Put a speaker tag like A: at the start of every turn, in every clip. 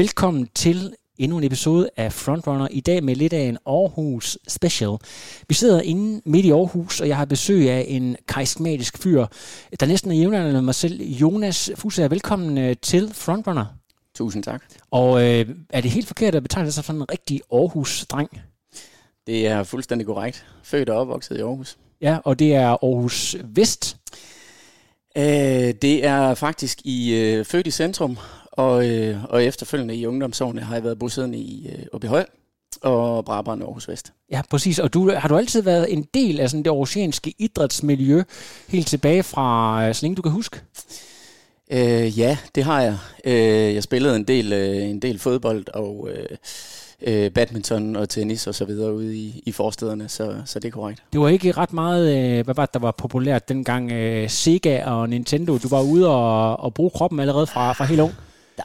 A: Velkommen til endnu en episode af Frontrunner. I dag med lidt af en Aarhus special. Vi sidder inde midt i Aarhus, og jeg har besøg af en karismatisk fyr, der næsten er jævnaldrende med mig selv. Jonas Fusager, velkommen øh, til Frontrunner.
B: Tusind tak.
A: Og øh, er det helt forkert at betegne sig som en rigtig Aarhus-dreng?
B: Det er fuldstændig korrekt. Født og opvokset i Aarhus.
A: Ja, og det er Aarhus Vest.
B: Øh, det er faktisk i øh, født i centrum, og, øh, og efterfølgende i ungdomsårene har jeg været bosiddende i øh, Åbyhøj og Brabrand Aarhus Vest.
A: Ja, præcis. Og du, har du altid været en del af sådan det aarhusianske idrætsmiljø, helt tilbage fra, øh, så længe du kan huske?
B: Øh, ja, det har jeg. Øh, jeg spillede en del, øh, en del fodbold og øh, øh, badminton og tennis og så videre ude i, i forstederne, så, så det er korrekt.
A: Det var ikke ret meget, øh, hvad var det, der var populært dengang? Øh, Sega og Nintendo, du var ude og, og bruge kroppen allerede fra, fra helt ung.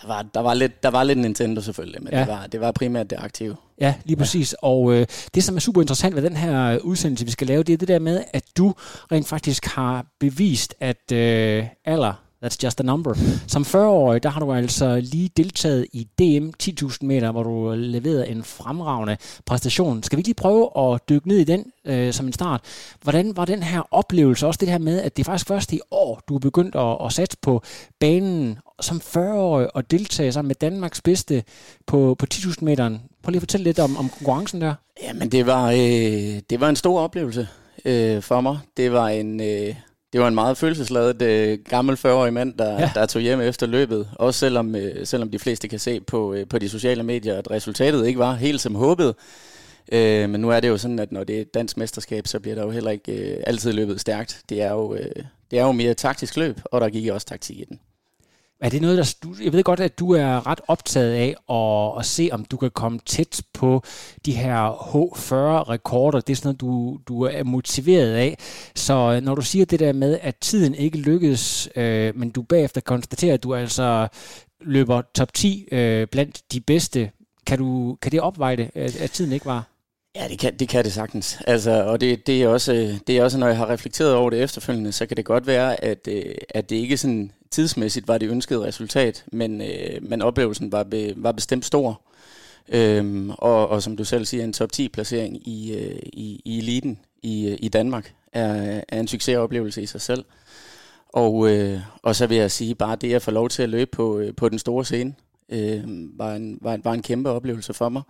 B: Der var, der, var lidt, der var lidt Nintendo selvfølgelig, men ja. det, var, det var primært det aktive.
A: Ja, lige præcis. Ja. Og øh, det, som er super interessant ved den her udsendelse, vi skal lave, det er det der med, at du rent faktisk har bevist, at øh, alder That's just a number. Som 40-årig, der har du altså lige deltaget i DM 10.000 meter, hvor du leverede en fremragende præstation. Skal vi lige prøve at dykke ned i den øh, som en start? Hvordan var den her oplevelse, også det her med, at det er faktisk først i år, du er begyndt at, at satse på banen som 40-årig og deltage sammen med Danmarks bedste på, på 10.000 meter. Prøv lige at fortælle lidt om, om konkurrencen der.
B: Jamen, det var, øh, det var en stor oplevelse øh, for mig. Det var en... Øh det var en meget følelsesladet øh, gammel 40-årig mand, der, ja. der tog hjem efter løbet. Også selvom, øh, selvom de fleste kan se på, øh, på de sociale medier, at resultatet ikke var helt som håbet. Øh, men nu er det jo sådan, at når det er et dansk mesterskab, så bliver der jo heller ikke øh, altid løbet stærkt. Det er, jo, øh, det er jo mere taktisk løb, og der gik også taktik i den.
A: Er det noget, der... Du, jeg ved godt, at du er ret optaget af at, at se, om du kan komme tæt på de her H40-rekorder. Det er sådan noget, du, du er motiveret af. Så øh, når du siger det der med, at tiden ikke lykkedes, øh, men du bagefter konstaterer, at du altså løber top 10 øh, blandt de bedste, kan, du, kan det opveje det, at, at tiden ikke var?
B: Ja, det kan det, kan det sagtens. Altså, og det, det, er også, øh, det er også, når jeg har reflekteret over det efterfølgende, så kan det godt være, at, øh, at det ikke sådan tidsmæssigt var det ønskede resultat, men, øh, men oplevelsen var, be, var bestemt stor. Øhm, og, og som du selv siger, en top 10 placering i, øh, i, i eliten i, øh, i Danmark er, er en succesoplevelse i sig selv. Og, øh, og så vil jeg sige, bare det at få lov til at løbe på, øh, på den store scene, øh, var, en, var, var en kæmpe oplevelse for mig.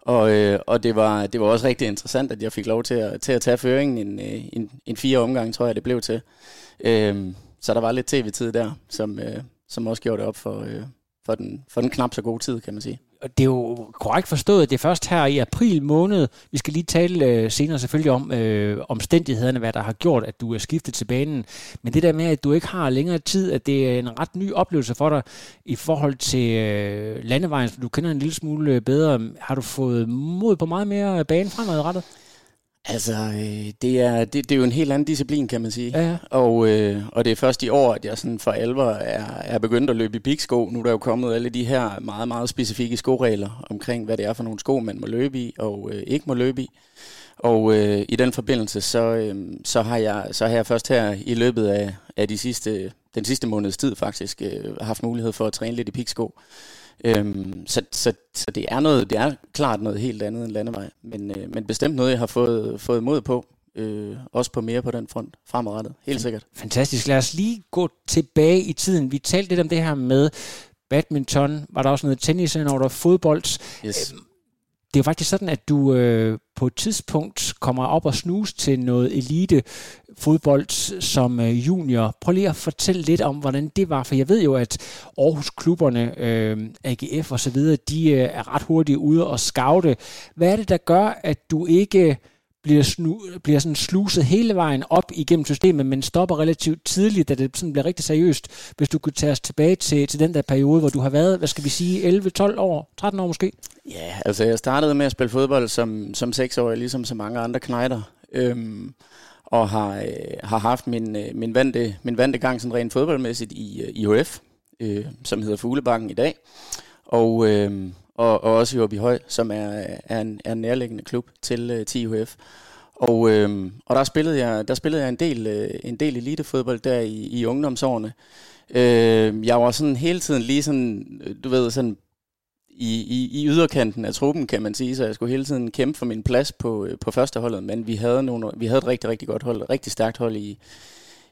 B: Og, øh, og det, var, det var også rigtig interessant, at jeg fik lov til at, til at tage føringen en, øh, en, en fire omgang, tror jeg det blev til. Øh, så der var lidt tv-tid der, som, øh, som også gjorde det op for, øh, for, den, for den knap så gode tid, kan man sige.
A: Og Det er jo korrekt forstået, det er først her i april måned, vi skal lige tale øh, senere selvfølgelig om øh, omstændighederne, hvad der har gjort, at du er skiftet til banen. Men det der med, at du ikke har længere tid, at det er en ret ny oplevelse for dig i forhold til øh, landevejen, du kender en lille smule øh, bedre. Har du fået mod på meget mere bane fremadrettet?
B: Altså, øh, det, er, det, det er jo en helt anden disciplin, kan man sige.
A: Ja, ja.
B: Og, øh, og det er først i år, at jeg sådan for alvor er, er begyndt at løbe i big sko. Nu er der jo kommet alle de her meget, meget specifikke skoregler omkring, hvad det er for nogle sko, man må løbe i og øh, ikke må løbe i. Og øh, i den forbindelse, så, øh, så, har jeg, så har jeg først her i løbet af, af de sidste, den sidste måneds tid faktisk øh, haft mulighed for at træne lidt i pigsko. Øhm, så, så, så det er noget, det er klart noget helt andet end landevej, men, øh, men bestemt noget, jeg har fået, fået mod på. Øh, også på mere på den front fremadrettet, helt sikkert.
A: Fantastisk. Lad os lige gå tilbage i tiden. Vi talte lidt om det her med badminton, var der også noget tennis, og der fodbold.
B: Yes. Øhm,
A: det er faktisk sådan, at du øh, på et tidspunkt kommer op og snus til noget elite fodbold som øh, junior. Prøv lige at fortælle lidt om, hvordan det var, for jeg ved jo, at Aarhus-klubberne, øh, AGF og så videre, de øh, er ret hurtigt ude og scoute. Hvad er det, der gør, at du ikke bliver, snu, bliver sådan sluset hele vejen op igennem systemet, men stopper relativt tidligt, da det sådan bliver rigtig seriøst, hvis du kunne tage os tilbage til, til den der periode, hvor du har været, hvad skal vi sige, 11-12 år, 13 år måske?
B: Ja, altså jeg startede med at spille fodbold som, som 6-årig, ligesom så mange andre knejder. Øhm, og har, øh, har haft min, øh, min, vante, min vante gang sådan rent fodboldmæssigt i øh, IHF, øh, som hedder Fuglebanken i dag. Og, øh, og, og også i Åby Høj, som er, er, en, er en nærliggende klub til, øh, til IHF. Og, øh, og der spillede jeg, der spillede jeg en del, øh, en del elitefodbold der i, i ungdomsårene. Øh, jeg var sådan hele tiden lige sådan, øh, du ved, sådan i, i, i yderkanten af truppen, kan man sige, så jeg skulle hele tiden kæmpe for min plads på, øh, på førsteholdet, men vi havde, nogle, vi havde et rigtig, rigtig godt hold, et rigtig stærkt hold i,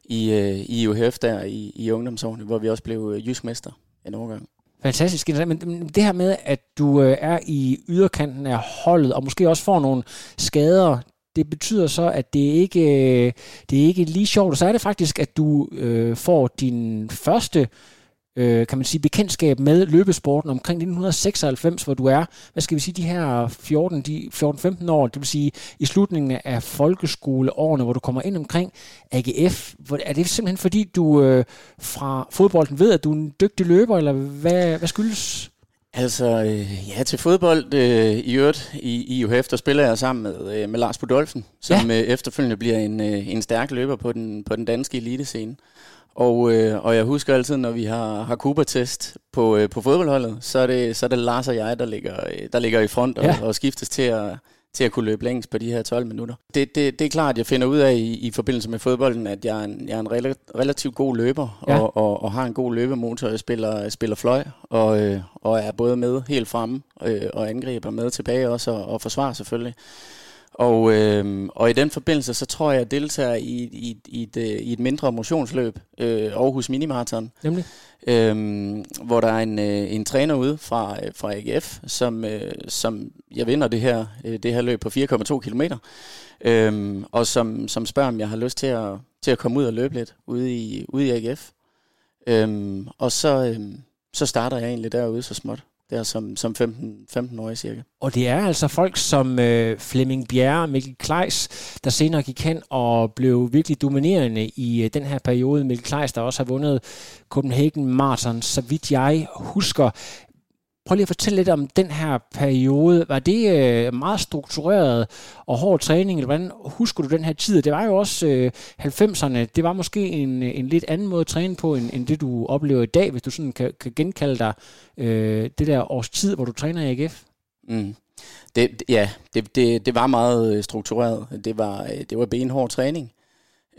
B: i, øh, i UHF der i, i ungdomsårene, hvor vi også blev øh, jysk mester en overgang.
A: Fantastisk. Men det her med, at du øh, er i yderkanten af holdet, og måske også får nogle skader, det betyder så, at det ikke det er ikke lige sjovt. Og så er det faktisk, at du øh, får din første øh, kan man sige, bekendtskab med løbesporten omkring 1996, hvor du er, hvad skal vi sige, de her 14, de 14-15 år, det vil sige i slutningen af folkeskoleårene, hvor du kommer ind omkring AGF. Er det simpelthen fordi, du øh, fra fodbolden ved, at du er en dygtig løber, eller hvad, hvad skyldes?
B: Altså, øh, ja, til fodbold øh, i øvrigt i, i UHF, der spiller jeg sammen med, øh, med Lars Budolfen, som ja. øh, efterfølgende bliver en, øh, en stærk løber på den, på den danske elitescene. Og, øh, og jeg husker altid, når vi har, har Cooper-test på, øh, på fodboldholdet, så er, det, så er det Lars og jeg, der ligger, øh, der ligger i front og, ja. og skiftes til at, til at kunne løbe længst på de her 12 minutter. Det, det, det er klart, at jeg finder ud af i, i forbindelse med fodbolden, at jeg er en, jeg er en relativt god løber ja. og, og, og har en god løbemotor. Jeg spiller, spiller fløj og, øh, og er både med helt fremme øh, og angriber med tilbage også og, og forsvarer selvfølgelig. Og, øh, og i den forbindelse, så tror jeg, at jeg deltager i, i, i, et, øh, i et mindre motionsløb, øh, Aarhus Minimarathon. Nemlig? Øh, hvor der er en, øh, en træner ude fra, øh, fra AGF, som, øh, som jeg vinder det her, øh, det her løb på 4,2 km. Øh, og som, som spørger, om jeg har lyst til at, til at komme ud og løbe lidt ude i, ude i AGF. Øh, og så, øh, så starter jeg egentlig derude så småt der som, som 15, 15 år cirka.
A: Og det er altså folk som øh, Flemming Bjerre og Mikkel Kleis, der senere gik hen og blev virkelig dominerende i øh, den her periode. Mikkel Kleis, der også har vundet Copenhagen Marathon, så vidt jeg husker. Prøv lige at fortælle lidt om den her periode. Var det øh, meget struktureret og hård træning? Eller hvordan husker du den her tid? Det var jo også øh, 90'erne. Det var måske en, en lidt anden måde at træne på, end, end det du oplever i dag, hvis du sådan kan, kan genkalde dig øh, det der års tid, hvor du træner i AGF.
B: Mm. Det, ja, det, det, det var meget øh, struktureret. Det var, øh, det var benhård træning.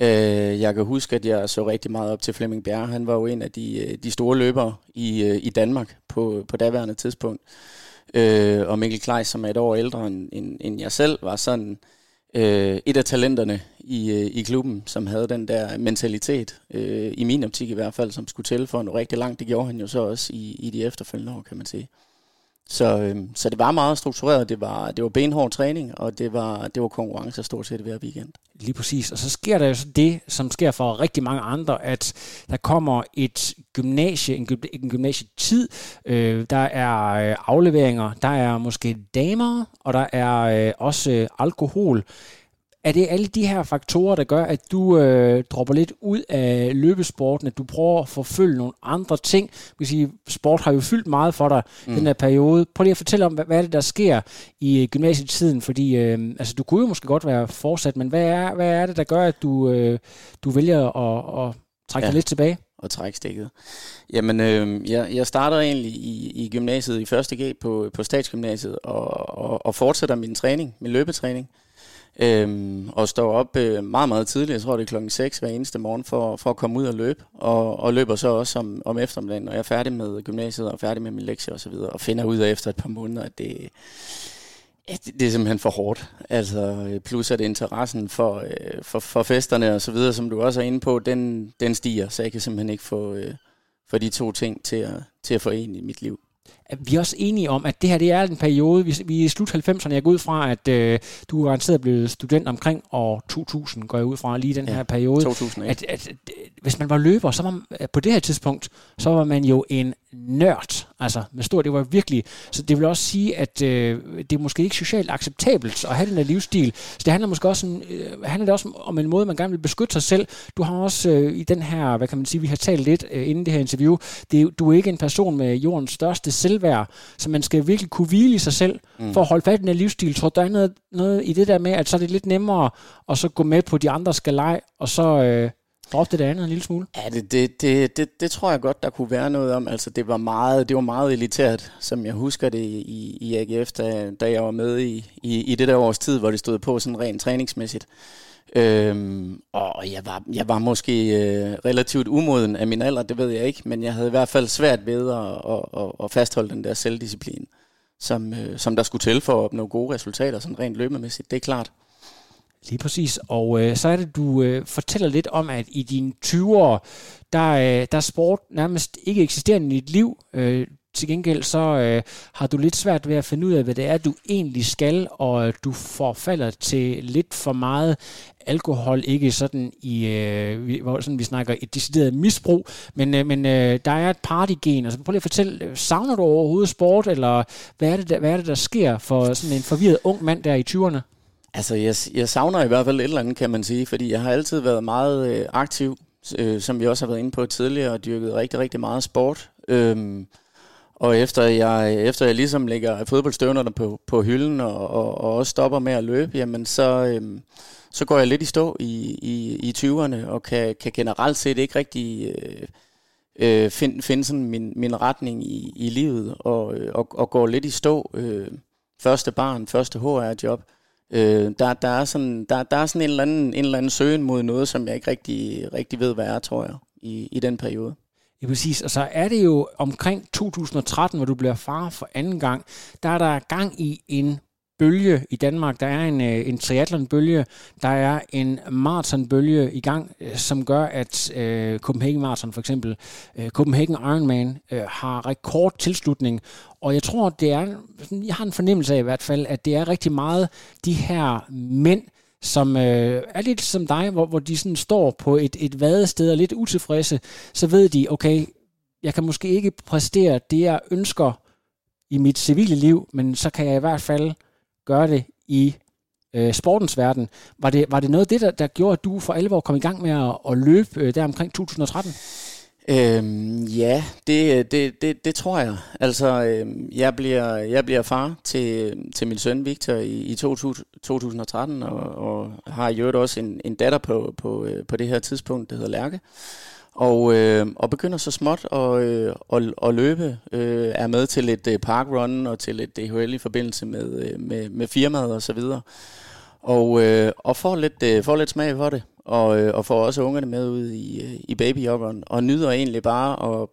B: Øh, jeg kan huske, at jeg så rigtig meget op til Flemming Bjerre. Han var jo en af de, øh, de store løbere i, øh, i Danmark på, på daværende tidspunkt. Øh, og Mikkel Kleis, som er et år ældre end, end, end jeg selv, var sådan øh, et af talenterne i, øh, i klubben, som havde den der mentalitet, øh, i min optik i hvert fald, som skulle til for en rigtig langt. Det gjorde han jo så også i, i de efterfølgende år, kan man sige. Så, øh, så det var meget struktureret, det var, det var benhård træning, og det var, det var konkurrence stort set hver weekend.
A: Lige præcis, og så sker der jo så det, som sker for rigtig mange andre, at der kommer et gymnasie, en, en gymnasietid, øh, der er øh, afleveringer, der er måske damer, og der er øh, også øh, alkohol. Er det alle de her faktorer, der gør, at du øh, dropper lidt ud af løbesporten, at du prøver at forfølge nogle andre ting? Vi sige, sport har jo fyldt meget for dig mm. den her periode. Prøv lige at fortælle om, hvad, hvad er det, der sker i øh, gymnasietiden? Fordi øh, altså, du kunne jo måske godt være fortsat, men hvad er, hvad er det, der gør, at du, øh, du vælger at, at trække ja. dig lidt tilbage?
B: og trække stikket. Jamen, øh, jeg, jeg starter egentlig i, i gymnasiet i første G på, på statsgymnasiet og, og, og fortsætter min træning, min løbetræning. Øhm, og står op øh, meget, meget tidligt, jeg tror det er klokken 6 hver eneste morgen, for, for at komme ud og løbe. Og, og løber så også om, om eftermiddagen, når jeg er færdig med gymnasiet og færdig med min lektie og så videre. Og finder ud af efter et par måneder, at det, ja, det, det er simpelthen for hårdt. Altså, øh, plus at interessen for, øh, for, for festerne og så videre, som du også er inde på, den, den stiger. Så jeg kan simpelthen ikke få, øh, få de to ting til at, til at forene i mit liv
A: vi er også enige om, at det her det er en periode, vi, vi er i slut 90'erne, jeg går ud fra, at øh, du er garanteret blevet student omkring år 2000, går jeg ud fra, lige den ja, her periode.
B: 2000,
A: at, at, at, hvis man var løber, så var man, på det her tidspunkt, så var man jo en nørd, altså med stor, det var virkelig, så det vil også sige, at øh, det er måske ikke socialt acceptabelt at have den her livsstil, så det handler måske også, øh, handler det også om en måde, man gerne vil beskytte sig selv. Du har også øh, i den her, hvad kan man sige, vi har talt lidt øh, inden det her interview, det, du er ikke en person med jordens største selvværd, så man skal virkelig kunne hvile i sig selv, mm. for at holde fat i den her livsstil. Tror der er noget, noget i det der med, at så er det lidt nemmere at så gå med på de andre skalej, og så... Øh, Drop det andet en lille smule?
B: Ja, det, det, det, det, det tror jeg godt, der kunne være noget om. Altså, det var meget, det var meget elitært, som jeg husker det i, i AGF, da, da jeg var med i, i, i det der års tid, hvor det stod på sådan rent træningsmæssigt. Øhm, og jeg var, jeg var måske øh, relativt umoden af min alder, det ved jeg ikke, men jeg havde i hvert fald svært ved at, at, at, at fastholde den der selvdisciplin, som, øh, som der skulle til for at opnå gode resultater, sådan rent løbemæssigt, det er klart.
A: Lige præcis, og øh, så er det, du øh, fortæller lidt om, at i dine 20'ere, der, øh, der er sport nærmest ikke eksisterende i dit liv. Øh, til gengæld så øh, har du lidt svært ved at finde ud af, hvad det er, du egentlig skal, og øh, du forfalder til lidt for meget alkohol, ikke sådan i, øh, hvor sådan vi snakker et decideret misbrug, men, øh, men øh, der er et partygen, altså prøv lige at fortælle, øh, savner du overhovedet sport, eller hvad er det, der, hvad er det, der sker for sådan en forvirret ung mand der i 20'erne?
B: Altså, jeg, jeg savner i hvert fald et eller andet, kan man sige, fordi jeg har altid været meget øh, aktiv, øh, som vi også har været inde på tidligere, og dyrket rigtig, rigtig meget sport. Øh, og efter jeg, efter jeg ligesom lægger fodboldstøvnerne på, på hylden og, og, og også stopper med at løbe, jamen så, øhm, så går jeg lidt i stå i, i, i 20'erne og kan, kan generelt set ikke rigtig øh, øh, finde find sådan min, min retning i, i livet og, øh, og, og går lidt i stå. Øh, første barn, første HR-job. Øh, der, der, er sådan, der, der er sådan en eller, anden, en eller anden søgen mod noget, som jeg ikke rigtig, rigtig ved, hvad er, tror jeg, i, i den periode.
A: Ja, præcis. Og så er det jo omkring 2013, hvor du bliver far for anden gang, der er der gang i en bølge i Danmark. Der er en, øh, en triathlon-bølge, der er en maratonbølge i gang, øh, som gør, at øh, Copenhagen Marathon for eksempel, øh, Copenhagen Ironman, øh, har rekordtilslutning. Og jeg tror, det er, jeg har en fornemmelse af i hvert fald, at det er rigtig meget de her mænd, som øh, er lidt som dig, hvor, hvor de sådan står på et, et vadested og er lidt utilfredse, så ved de, okay, jeg kan måske ikke præstere det, jeg ønsker i mit civile liv, men så kan jeg i hvert fald gøre det i øh, sportens verden. Var det, var det noget af det, der, der gjorde, at du for alvor kom i gang med at, at løbe øh, der omkring 2013?
B: Øhm, ja, det, det, det, det tror jeg. Altså, øhm, jeg, bliver, jeg bliver far til, til min søn Victor i, i 2000, 2013, og, og har i øvrigt også en, en datter på, på, øh, på det her tidspunkt, der hedder Lærke. Og, øh, og begynder så småt at, øh, at, at løbe, øh, er med til et øh, parkrun og til et DHL i forbindelse med, øh, med, med firmaet og så videre. Og, øh, og får, lidt, øh, får lidt smag for det og, øh, og får også ungerne med ud i, øh, i babyjoggeren, og nyder egentlig bare at,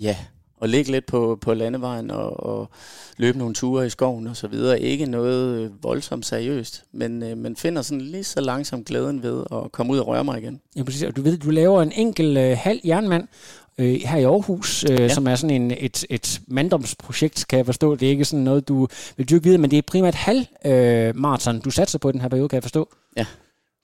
B: ja, at ligge lidt på, på landevejen og, og løbe nogle ture i skoven og så videre. Ikke noget øh, voldsomt seriøst, men, øh, men finder sådan lige så langsomt glæden ved at komme ud og røre mig igen.
A: Ja, præcis. Og du ved, du laver en enkel øh, halv jernmand, øh, her i Aarhus, øh, ja. som er sådan en, et, et manddomsprojekt, kan jeg forstå. Det er ikke sådan noget, du vil dyrke videre, men det er primært halv øh, maraton, du satser på den her periode, kan jeg forstå.
B: Ja.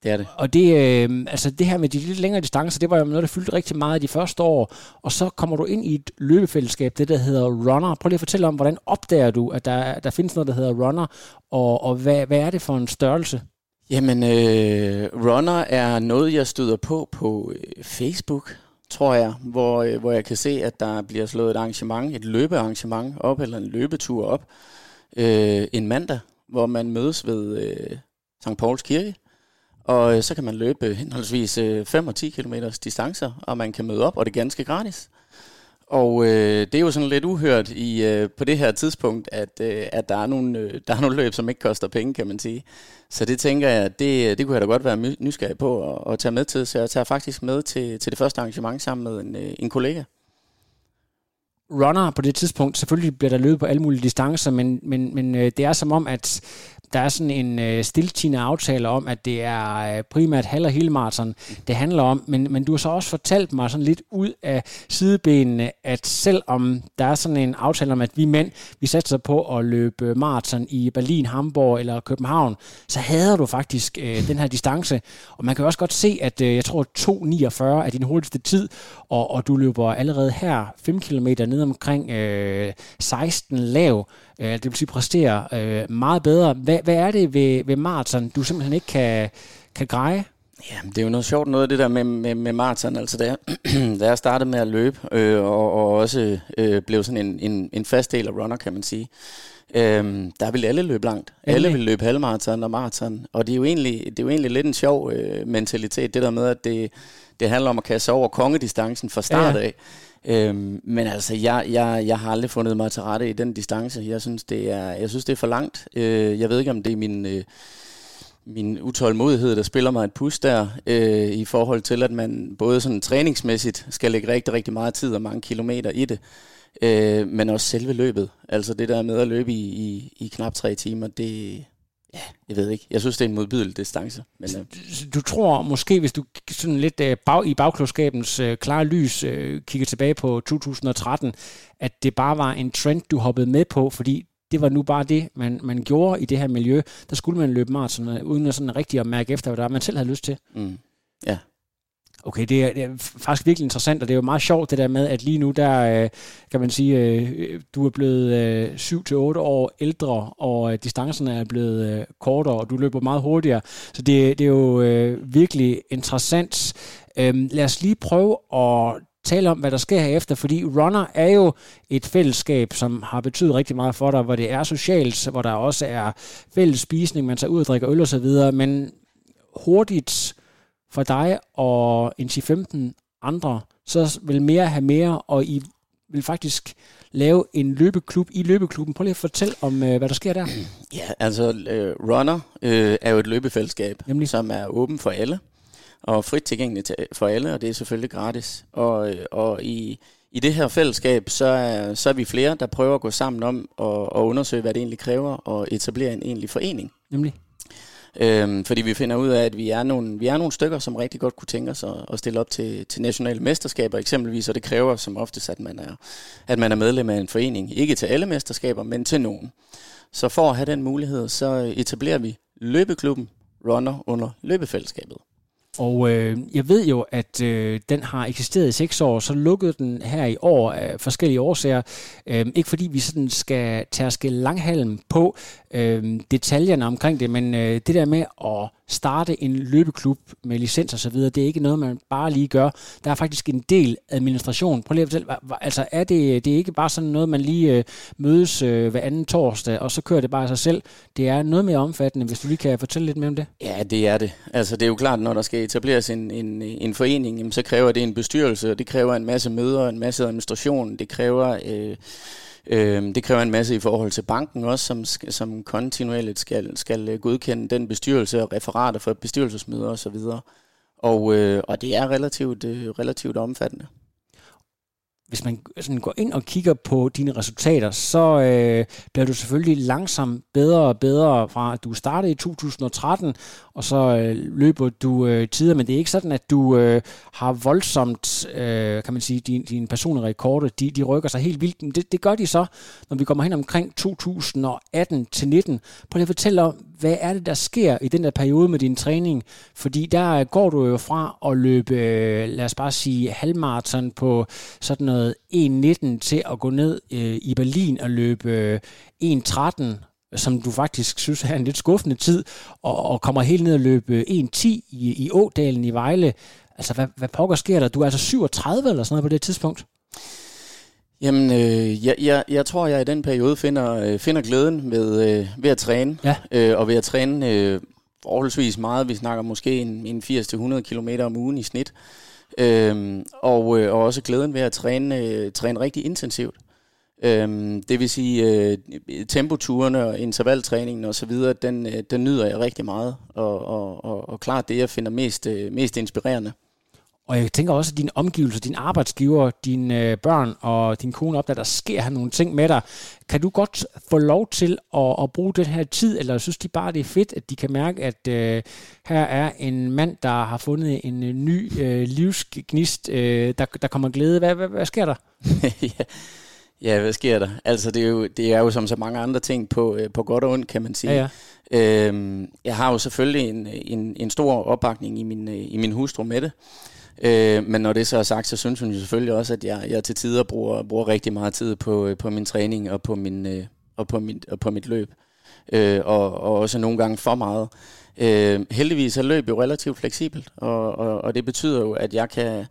B: Det er det.
A: Og det, øh, altså det her med de lidt længere distancer, det var jo noget, der fyldte rigtig meget de første år. Og så kommer du ind i et løbefællesskab, det der hedder Runner. Prøv lige at fortælle om, hvordan opdager du, at der, der findes noget, der hedder Runner, og, og hvad, hvad er det for en størrelse?
B: Jamen, øh, Runner er noget, jeg støder på på øh, Facebook, tror jeg, hvor, øh, hvor jeg kan se, at der bliver slået et arrangement, et løbearrangement op, eller en løbetur op, øh, en mandag, hvor man mødes ved øh, St. Pauls Kirke, og øh, så kan man løbe øh, henholdsvis øh, 5 og 10 km distancer, og man kan møde op, og det er ganske gratis. Og øh, det er jo sådan lidt uhørt i, øh, på det her tidspunkt, at, øh, at der, er nogle, øh, der er nogle løb, som ikke koster penge, kan man sige. Så det tænker jeg, det, øh, det kunne jeg da godt være nysgerrig på at, at tage med til. Så jeg tager faktisk med til, til det første arrangement sammen med en, øh, en kollega
A: runner på det tidspunkt. Selvfølgelig bliver der løbet på alle mulige distancer, men, men, men øh, det er som om, at der er sådan en øh, stiltigende aftale om, at det er øh, primært halv- og helmarathon, det handler om. Men, men du har så også fortalt mig sådan lidt ud af sidebenene, at selvom der er sådan en aftale om, at vi mænd, vi satser på at løbe maraton i Berlin, Hamburg eller København, så hader du faktisk øh, den her distance. Og man kan også godt se, at øh, jeg tror 2.49 er din hurtigste tid, og, og du løber allerede her 5 km ned omkring øh, 16 lav. Øh, det vil sige præstere øh, meget bedre. Hvad, hvad er det ved, ved maraton, du simpelthen ikke kan, kan greje?
B: Ja, det er jo noget sjovt noget det der med, med, med maraton. Altså da jeg, da jeg startede med at løbe, øh, og, og også øh, blev sådan en, en, en fast del af runner, kan man sige, øh, der vil alle løbe langt. Alle vil løbe halvmaraton og maraton. Og det er jo egentlig, det er jo egentlig lidt en sjov øh, mentalitet, det der med, at det, det handler om at kaste over kongedistancen fra start ja. af. Øhm, men altså, jeg, jeg, jeg har aldrig fundet mig til rette i den distance. Jeg synes, det er, jeg synes, det er for langt. Øh, jeg ved ikke, om det er min... Øh, min utålmodighed, der spiller mig et pus der, øh, i forhold til, at man både sådan træningsmæssigt skal lægge rigtig, rigtig meget tid og mange kilometer i det, øh, men også selve løbet. Altså det der med at løbe i, i, i knap tre timer, det, ja, jeg ved ikke. Jeg synes, det er en modbydelig distance. Men, øh.
A: Du tror måske, hvis du sådan lidt øh, bag, i bagklodskabens øh, klare lys øh, kigger tilbage på 2013, at det bare var en trend, du hoppede med på, fordi det var nu bare det, man, man gjorde i det her miljø. Der skulle man løbe maraton, uden at sådan rigtig at mærke efter, hvad der man selv havde lyst til.
B: Mm. Ja.
A: Okay, det er, det er faktisk virkelig interessant, og det er jo meget sjovt det der med, at lige nu, der øh, kan man sige, øh, du er blevet øh, 7-8 år ældre, og øh, distancerne er blevet øh, kortere, og du løber meget hurtigere. Så det, det er jo virkelig interessant. Øhm, lad os lige prøve at tale om, hvad der sker herefter, fordi Runner er jo et fællesskab, som har betydet rigtig meget for dig, hvor det er socialt, hvor der også er fælles spisning, man tager ud og drikker øl og så videre, men hurtigt for dig og en 10-15 andre, så vil mere have mere, og I vil faktisk lave en løbeklub i løbeklubben. Prøv lige at fortælle om, øh, hvad der sker der.
B: Ja, altså uh, Runner uh, er jo et løbefællesskab, Nemlig. som er åben for alle og frit tilgængeligt for alle, og det er selvfølgelig gratis. Og, øh, og i, i det her fællesskab, så er, så er vi flere, der prøver at gå sammen om og, og undersøge, hvad det egentlig kræver, og etablere en egentlig forening.
A: Nemlig?
B: Øhm, fordi vi finder ud af, at vi er, nogle, vi er nogle stykker, som rigtig godt kunne tænke os at, at stille op til, til nationale mesterskaber eksempelvis, og det kræver som oftest, at man, er, at man er medlem af en forening. Ikke til alle mesterskaber, men til nogen. Så for at have den mulighed, så etablerer vi løbeklubben Runner under løbefællesskabet.
A: Og øh, jeg ved jo, at øh, den har eksisteret i seks år, så lukkede den her i år af forskellige årsager. Øh, ikke fordi vi sådan skal tærske langhalm på øh, detaljerne omkring det, men øh, det der med at starte en løbeklub med licens og så videre, det er ikke noget, man bare lige gør. Der er faktisk en del administration. Prøv lige at fortælle, altså er det, det er ikke bare sådan noget, man lige øh, mødes øh, hver anden torsdag, og så kører det bare af sig selv. Det er noget mere omfattende, hvis du lige kan fortælle lidt mere om det.
B: Ja, det er det. Altså det er jo klart, når der skal etableres en, en, en forening, jamen, så kræver det en bestyrelse, og det kræver en masse møder, en masse administration, det kræver... Øh, Øh, det kræver en masse i forhold til banken også, som, som kontinuerligt skal, skal øh, godkende den bestyrelse og referater for bestyrelsesmøder osv. Og, øh, og det er relativt, øh, relativt omfattende
A: hvis man sådan går ind og kigger på dine resultater, så øh, bliver du selvfølgelig langsomt bedre og bedre fra, at du startede i 2013, og så øh, løber du øh, tider, men det er ikke sådan, at du øh, har voldsomt, øh, kan man sige, dine din personlige rekorder, de, de rykker sig helt vildt. Det, det gør de så, når vi kommer hen omkring 2018-19. Prøv lige at fortælle om, hvad er det, der sker i den der periode med din træning? Fordi der går du jo fra at løbe, øh, lad os bare sige, halvmarathon på sådan noget 1.19 til at gå ned øh, i Berlin og løbe øh, 1.13 som du faktisk synes er en lidt skuffende tid, og, og kommer helt ned og løbe øh, 1.10 i, i Ådalen i Vejle. Altså, hvad, hvad pokker sker der? Du er altså 37 eller sådan noget på det tidspunkt?
B: Jamen, øh, jeg, jeg, jeg tror, jeg i den periode finder, øh, finder glæden ved, øh, ved at træne,
A: ja.
B: øh, og ved at træne øh, forholdsvis meget. Vi snakker måske en, en 80-100 km om ugen i snit. Øh, og, øh, og også glæden ved at træne, øh, træne rigtig intensivt. Øhm, det vil sige, øh, tempoturene og intervaltræningen osv., den, øh, den nyder jeg rigtig meget, og, og, og, og klart det, jeg finder mest, øh, mest inspirerende.
A: Og jeg tænker også, at dine omgivelser, dine arbejdsgiver, dine øh, børn og din kone op, der sker her nogle ting med dig. Kan du godt få lov til at, at bruge den her tid, eller synes de bare, det er fedt, at de kan mærke, at øh, her er en mand, der har fundet en øh, ny øh, livsgnist, øh, der, der kommer glæde. Hvad, hvad, hvad sker der?
B: ja. Ja, hvad sker der? Altså, det er jo, det er jo som så mange andre ting på, øh, på godt og ondt, kan man sige.
A: Ja, ja. Øhm,
B: jeg har jo selvfølgelig en, en, en stor opbakning i min, i min hustru med det. Øh, men når det så er sagt, så synes hun jo selvfølgelig også, at jeg, jeg til tider bruger, bruger rigtig meget tid på, øh, på min træning og på, min, øh, og på, mit, og på mit løb. Øh, og, og også nogle gange for meget. Øh, heldigvis er løb jo relativt fleksibelt, og, og, og det betyder jo, at jeg kan,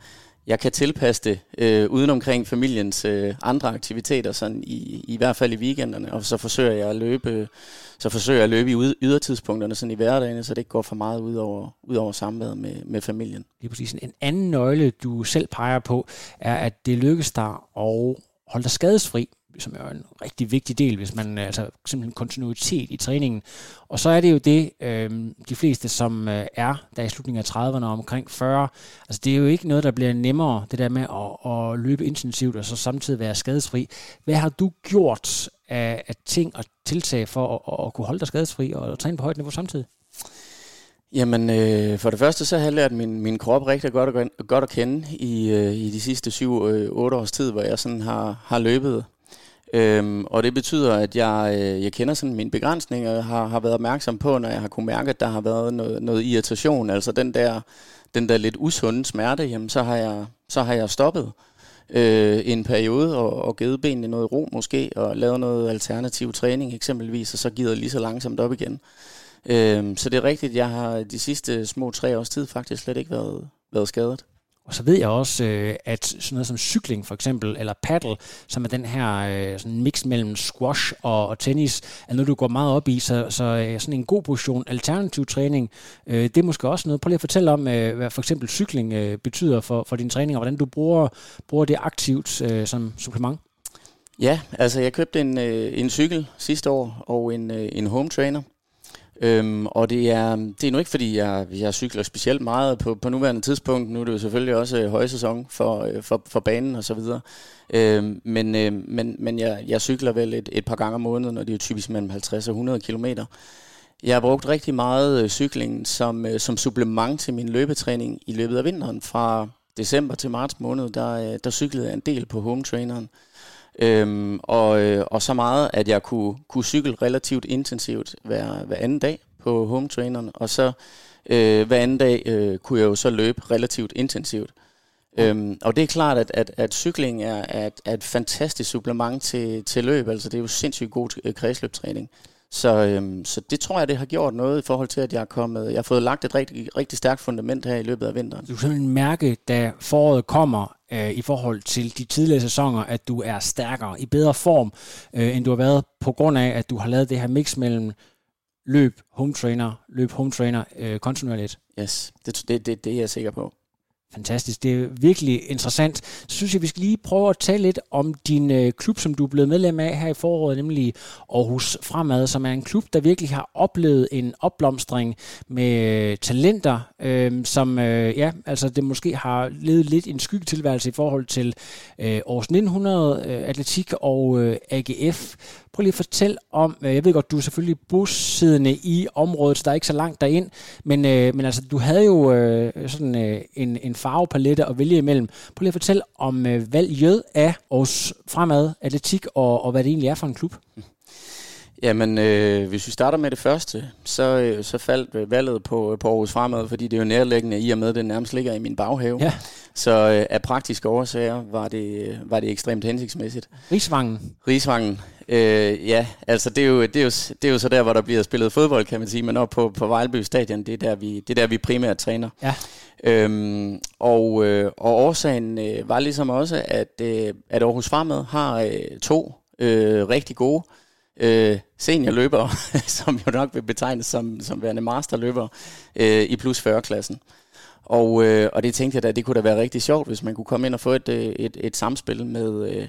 B: jeg kan tilpasse det øh, uden omkring familiens øh, andre aktiviteter, sådan i, i hvert fald i weekenderne, og så forsøger jeg at løbe, så forsøger jeg at løbe i ydertidspunkterne sådan i hverdagen, så det ikke går for meget ud over, ud over samværet med, med familien.
A: Lige præcis. En anden nøgle, du selv peger på, er, at det lykkes dig at holde dig skadesfri som er en rigtig vigtig del, hvis man øh, altså simpelthen kontinuitet i træningen. Og så er det jo det, øh, de fleste, som øh, er der i slutningen af 30'erne og omkring 40, altså det er jo ikke noget, der bliver nemmere, det der med at, at løbe intensivt og så samtidig være skadesfri. Hvad har du gjort af, af ting og tiltag for at, at kunne holde dig skadesfri og, og træne på højt niveau samtidig?
B: Jamen, øh, for det første så har jeg lært min, min krop rigtig godt at, godt at kende i, øh, i de sidste 7-8 øh, års tid, hvor jeg sådan har, har løbet. Øhm, og det betyder, at jeg, øh, jeg kender sådan mine begrænsninger, og har, har været opmærksom på, når jeg har kunne mærke, at der har været noget, noget irritation, altså den der, den der lidt usunde smerte, jamen så har jeg, så har jeg stoppet øh, en periode og, og givet benene noget ro måske, og lavet noget alternativ træning eksempelvis, og så givet lige så langsomt op igen. Øhm, så det er rigtigt, jeg har de sidste små tre års tid faktisk slet ikke været, været skadet.
A: Og så ved jeg også, øh, at sådan noget som cykling for eksempel, eller paddle, som er den her øh, sådan mix mellem squash og, og tennis, er noget, du går meget op i. Så, så øh, sådan en god position alternativ træning, øh, det er måske også noget. Prøv lige at fortælle om, øh, hvad for eksempel cykling øh, betyder for, for din træning, og hvordan du bruger, bruger det aktivt som supplement.
B: Ja, altså jeg købte en, en cykel sidste år og en, en home trainer. Øhm, og det er, det er nu ikke, fordi jeg, jeg cykler specielt meget på, på nuværende tidspunkt. Nu er det jo selvfølgelig også øh, højsæson for, øh, for, for banen og så videre. Øhm, men øh, men, men jeg, jeg cykler vel et, et par gange om måneden, og det er typisk mellem 50 og 100 km. Jeg har brugt rigtig meget øh, som, øh, som supplement til min løbetræning i løbet af vinteren. Fra december til marts måned, der, øh, der cyklede jeg en del på home traineren. Øhm, og, øh, og så meget, at jeg kunne, kunne cykle relativt intensivt hver, hver anden dag på home traineren, og så øh, hver anden dag øh, kunne jeg jo så løbe relativt intensivt. Øhm, og det er klart, at, at, at cykling er, er, et, er et fantastisk supplement til, til løb, altså det er jo sindssygt god øh, kredsløbtræning. Så, øhm, så det tror jeg, det har gjort noget i forhold til, at jeg er kommet, jeg har fået lagt et rigtig, rigtig stærkt fundament her i løbet af vinteren.
A: Du kan simpelthen mærke, da foråret kommer øh, i forhold til de tidligere sæsoner, at du er stærkere, i bedre form, øh, end du har været, på grund af, at du har lavet det her mix mellem løb, home trainer, løb, home trainer, øh, kontinuerligt.
B: Yes, det, det, det, det er jeg sikker på.
A: Fantastisk. Det er virkelig interessant. Så synes jeg, vi skal lige prøve at tale lidt om din øh, klub, som du er blevet medlem af her i foråret, nemlig Aarhus Fremad, som er en klub, der virkelig har oplevet en opblomstring med øh, talenter, øh, som øh, ja, altså det måske har levet lidt en skyggetilværelse i forhold til øh, Aarhus 1900 øh, Atletik og øh, AGF. Prøv lige at fortælle om, øh, jeg ved godt, du er selvfølgelig bosiddende i området, så der er ikke så langt derind, men, øh, men altså, du havde jo øh, sådan øh, en, en farvepalette at vælge imellem. Prøv lige at fortælle om øh, valget af Aarhus Fremad Atletik, og, og hvad det egentlig er for en klub. Mm.
B: Jamen, øh, hvis vi starter med det første, så, øh, så faldt valget på, på Aarhus Fremad, fordi det er jo nærliggende i og med, at det nærmest ligger i min baghave. Ja. Så øh, af praktiske årsager var det, var det ekstremt hensigtsmæssigt.
A: Rigsvangen.
B: Rigsvangen, øh, ja. Altså det er, jo, det, er jo, det er jo så der, hvor der bliver spillet fodbold, kan man sige. Men op på, på Vejleby Stadion, det er, der, vi, det er der, vi primært træner. Ja. Øhm, og, øh, og årsagen øh, var ligesom også, at, øh, at Aarhus Fremad har øh, to øh, rigtig gode øh, seniorløbere, som jo nok vil betegnes som, som værende masterløbere øh, i plus 40-klassen. Og, øh, og det tænkte jeg da, det kunne da være rigtig sjovt, hvis man kunne komme ind og få et, øh, et, et samspil med, øh,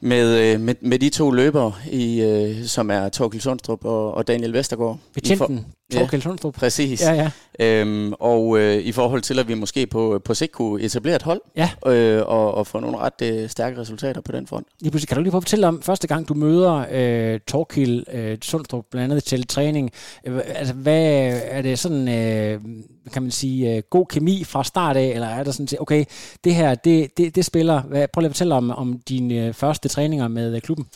B: med, øh, med, med de to løbere, i, øh, som er Torkild Sundstrup og, og Daniel Vestergaard.
A: Betjenten Torkild ja, Sundstrup.
B: Præcis. Ja, ja. Øhm, og øh, i forhold til, at vi måske på, på sigt kunne etablere et hold, ja. øh, og, og få nogle ret øh, stærke resultater på den front.
A: Lige pludselig, kan du lige prøve at fortælle om, første gang du møder øh, Torkild øh, Sundstrup, blandt andet til træning, øh, altså hvad er det sådan, øh, kan man sige, øh, god kemi fra start af, eller er der sådan okay, det her, det, det, det spiller, hvad, prøv lige at fortælle om, om dine øh, første træninger med øh, klubben.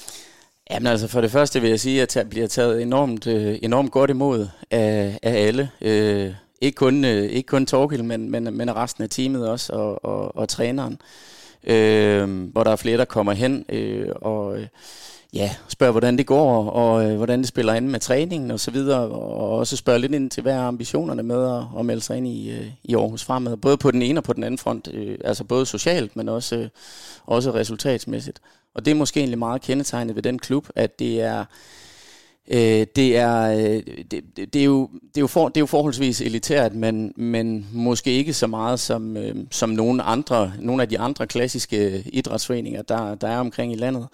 B: Jamen altså, for det første vil jeg sige, at jeg bliver taget enormt, øh, enormt godt imod af, af alle. Øh, ikke kun, øh, ikke kun Torgild, men, men, men resten af teamet også, og, og, og træneren. Øh, Øh, hvor der er flere, der kommer hen øh, og øh, ja, spørger, hvordan det går, og øh, hvordan det spiller ind med træningen og så videre, og også spørger lidt ind til, hvad er ambitionerne med at, at melde sig ind i, øh, i Aarhus Fremad, både på den ene og på den anden front, øh, altså både socialt, men også, øh, også resultatsmæssigt. Og det er måske egentlig meget kendetegnet ved den klub, at det er, Øh, det, er, øh, det, det, er jo, det, er jo for, det er jo forholdsvis elitært, men, men måske ikke så meget som, øh, som nogle, andre, nogle af de andre klassiske idrætsforeninger, der, der er omkring i landet.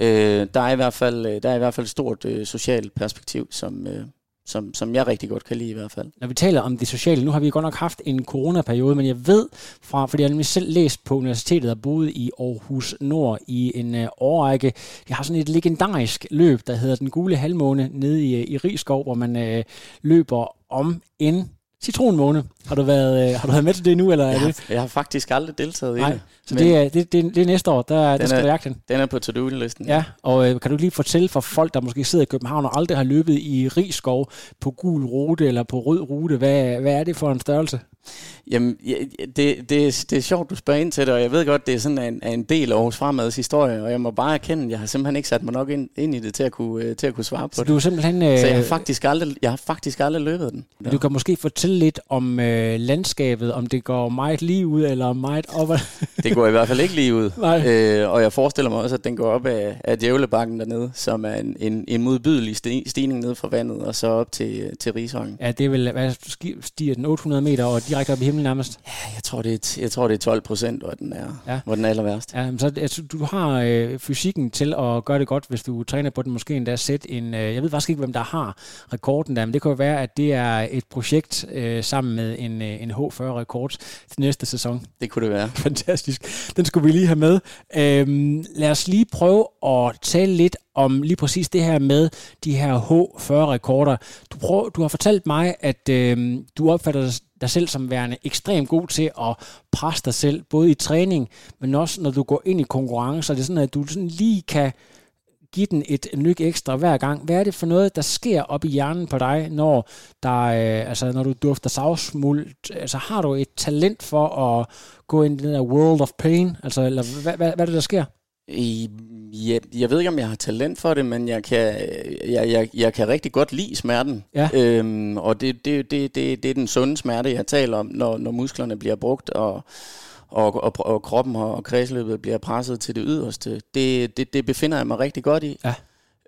B: Øh, der, er i hvert fald, øh, der er i hvert fald et stort øh, socialt perspektiv, som, øh, som, som jeg rigtig godt kan lide i hvert fald.
A: Når vi taler om det sociale, nu har vi godt nok haft en coronaperiode, men jeg ved fra, fordi jeg nemlig selv læst på universitetet og boet i Aarhus Nord i en øh, årrække, jeg har sådan et legendarisk løb, der hedder Den Gule Halvmåne nede i, øh, i Rigskov, hvor man øh, løber om en citronmåne. Har du været, øh, har du været med til det nu, eller er
B: jeg
A: det?
B: Jeg har faktisk aldrig deltaget Nej, i det.
A: Så det er, det, det, det er næste år, der, der skal du jagte den.
B: Den er på to-do-listen.
A: Ja, og øh, kan du lige fortælle for folk, der måske sidder i København og aldrig har løbet i Rigskov på gul rute eller på rød rute, hvad, hvad er det for en størrelse?
B: Jamen, ja, det, det, det er sjovt, du spørger ind til det, og jeg ved godt, det er sådan en, en del af Aarhus Fremads historie, og jeg må bare erkende, at jeg har simpelthen ikke sat mig nok ind, ind i det til at kunne, øh, til at kunne svare på
A: så
B: det.
A: Du er simpelthen, øh,
B: så jeg har, faktisk aldrig, jeg har faktisk aldrig løbet den.
A: Ja. Du kan måske fortælle lidt om øh, landskabet, om det går meget lige ud, eller meget op
B: Det går i hvert fald ikke lige ud. Nej. Øh, og jeg forestiller mig også, at den går op af, af Djævlebakken dernede, som er en, en, en modbydelig stigning ned fra vandet, og så op til, til Rishøjen.
A: Ja, det vel, hvad stiger den 800 meter og direkte op i himlen nærmest?
B: Ja, jeg tror, det er, jeg tror, det er 12 procent, hvor den er, ja. hvor den er aller værst.
A: Ja, så, altså, du har øh, fysikken til at gøre det godt, hvis du træner på den, måske endda sætte en, øh, jeg ved faktisk ikke, hvem der har rekorden der, men det kan jo være, at det er et projekt øh, sammen med en, øh, en H40-rekord til næste sæson.
B: Det kunne det være.
A: Fantastisk. Den skulle vi lige have med. Øhm, lad os lige prøve at tale lidt om lige præcis det her med de her H40-rekorder. Du, prøver, du har fortalt mig, at øh, du opfatter dig selv som værende ekstremt god til at presse dig selv, både i træning, men også når du går ind i konkurrencer. Det er sådan, at du sådan lige kan give den et nyk ekstra hver gang. Hvad er det for noget, der sker op i hjernen på dig, når, der, øh, altså, når du dufter savsmuld? Altså, har du et talent for at gå ind i den der world of pain? Altså, eller, hvad, hvad, hvad er det, der sker?
B: Jeg, jeg ved ikke, om jeg har talent for det, men jeg kan, jeg, jeg, jeg kan rigtig godt lide smerten. Ja. Øhm, og det, det, det, det, det er den sunde smerte, jeg taler om, når, når musklerne bliver brugt, og, og, og, og kroppen og kredsløbet bliver presset til det yderste. Det, det, det befinder jeg mig rigtig godt i. Ja.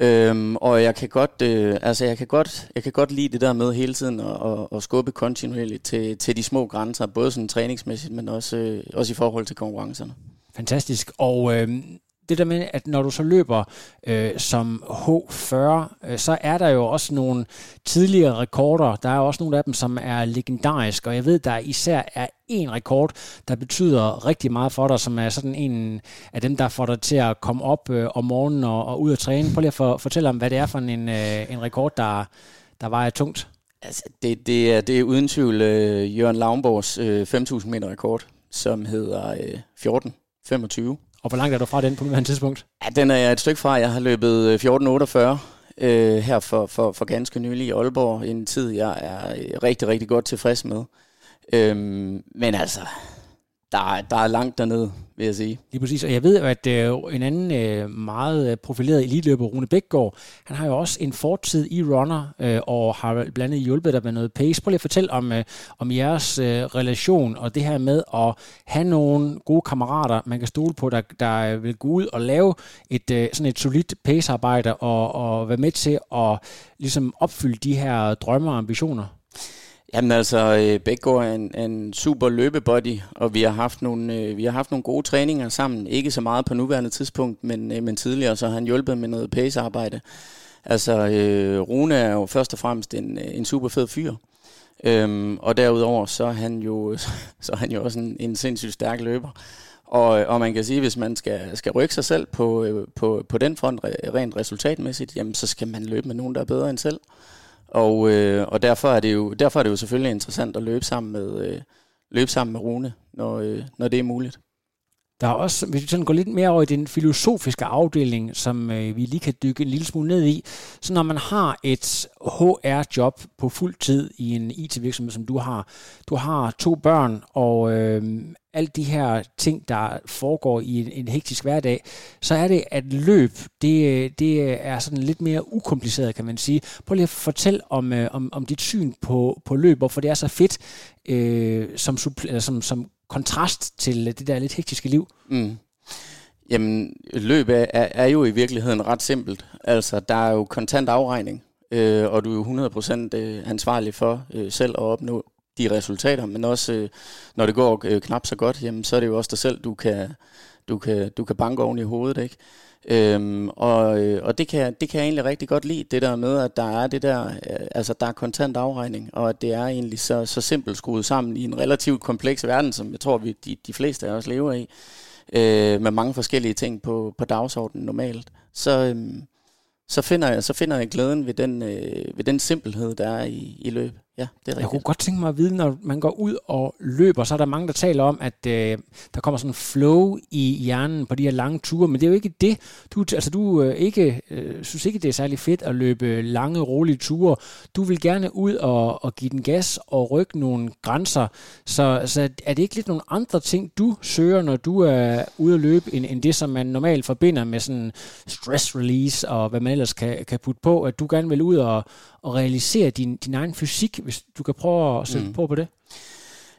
B: Øhm, og jeg kan godt, øh, altså jeg kan godt, jeg kan godt lide det der med hele tiden at, at, at skubbe kontinuerligt til, til de små grænser, både sådan træningsmæssigt, men også, øh, også i forhold til konkurrencerne.
A: Fantastisk. Og øh, det der med, at når du så løber øh, som H40, øh, så er der jo også nogle tidligere rekorder. Der er også nogle af dem, som er legendariske, og jeg ved, der især er en rekord, der betyder rigtig meget for dig, som er sådan en af dem, der får dig til at komme op øh, om morgenen og, og ud og træne. Prøv lige at for, fortælle om, hvad det er for en, øh, en rekord, der, der vejer tungt.
B: Altså, det, det, er, det er uden tvivl øh, Jørgen Lavnborgs øh, 5.000 meter rekord, som hedder øh, 14.25.
A: Og hvor langt er du fra den på nuværende tidspunkt?
B: Ja, den er jeg et stykke fra. Jeg har løbet øh, 14.48 øh, her for, for, for ganske nylig i Aalborg. En tid, jeg er øh, rigtig, rigtig godt tilfreds med. Øhm, men altså, der, der er langt dernede, vil jeg sige.
A: Lige præcis, og jeg ved at øh, en anden øh, meget øh, profileret elitløber, Rune Bækgaard, han har jo også en fortid i runner, øh, og har blandt andet hjulpet dig med noget pace. Prøv lige at fortælle om, øh, om jeres øh, relation, og det her med at have nogle gode kammerater, man kan stole på, der, der vil gå ud og lave et øh, sådan et solidt pacearbejde, og, og være med til at ligesom opfylde de her drømme og ambitioner.
B: Jamen altså, øh, Bækgaard er en, en super løbebody, og vi har, haft nogle, øh, vi har haft nogle gode træninger sammen. Ikke så meget på nuværende tidspunkt, men, øh, men tidligere, så har han hjulpet med noget pacearbejde. Altså, øh, Rune er jo først og fremmest en, en super fed fyr. Øhm, og derudover, så er han jo, så er han jo også en, en sindssygt stærk løber. Og, og man kan sige, hvis man skal, skal rykke sig selv på, på, på den front rent resultatmæssigt, jamen så skal man løbe med nogen, der er bedre end selv. Og, øh, og derfor, er det jo, derfor er det jo selvfølgelig interessant at løbe sammen med, øh, løbe sammen med Rune, når, øh, når det er muligt.
A: Der er også, hvis vi sådan går lidt mere over i den filosofiske afdeling, som øh, vi lige kan dykke en lille smule ned i, så når man har et HR-job på fuld tid i en IT-virksomhed, som du har, du har to børn, og øh, alt de her ting, der foregår i en, en hektisk hverdag, så er det, at løb, det, øh, det er sådan lidt mere ukompliceret, kan man sige. Prøv lige at fortælle om, øh, om, om dit syn på, på løb, hvorfor det er så fedt øh, som, som, som kontrast til øh, det der lidt hektiske liv. Mm.
B: Jamen, løb er, er jo i virkeligheden ret simpelt. Altså, der er jo kontant afregning, øh, og du er jo 100% øh, ansvarlig for øh, selv at opnå de resultater, men også øh, når det går øh, knap så godt, jamen, så er det jo også dig selv, du kan, du kan, du kan banke oven i hovedet, ikke? Øhm, og øh, og det, kan, det kan jeg egentlig rigtig godt lide, det der med, at der er det der, øh, altså der er kontant afregning, og at det er egentlig så, så simpelt skruet sammen i en relativt kompleks verden, som jeg tror, vi de, de fleste af os lever i, øh, med mange forskellige ting på, på dagsordenen normalt. Så, øh, så, finder jeg, så finder jeg glæden ved den, øh, ved den simpelhed, der er i, i løbet. Ja, det er rigtigt.
A: Jeg kunne godt tænke mig at vide, når man går ud og løber, så er der mange, der taler om, at øh, der kommer sådan en flow i hjernen på de her lange ture, men det er jo ikke det. Du, altså, du øh, ikke, øh, synes ikke, det er særlig fedt at løbe lange, rolige ture. Du vil gerne ud og, og give den gas og rykke nogle grænser. Så, så er det ikke lidt nogle andre ting, du søger, når du er ude at løbe, end, end det, som man normalt forbinder med sådan stress release og hvad man ellers kan, kan putte på, at du gerne vil ud og, og realisere din, din egen fysik, hvis du kan prøve at sætte mm. på på det?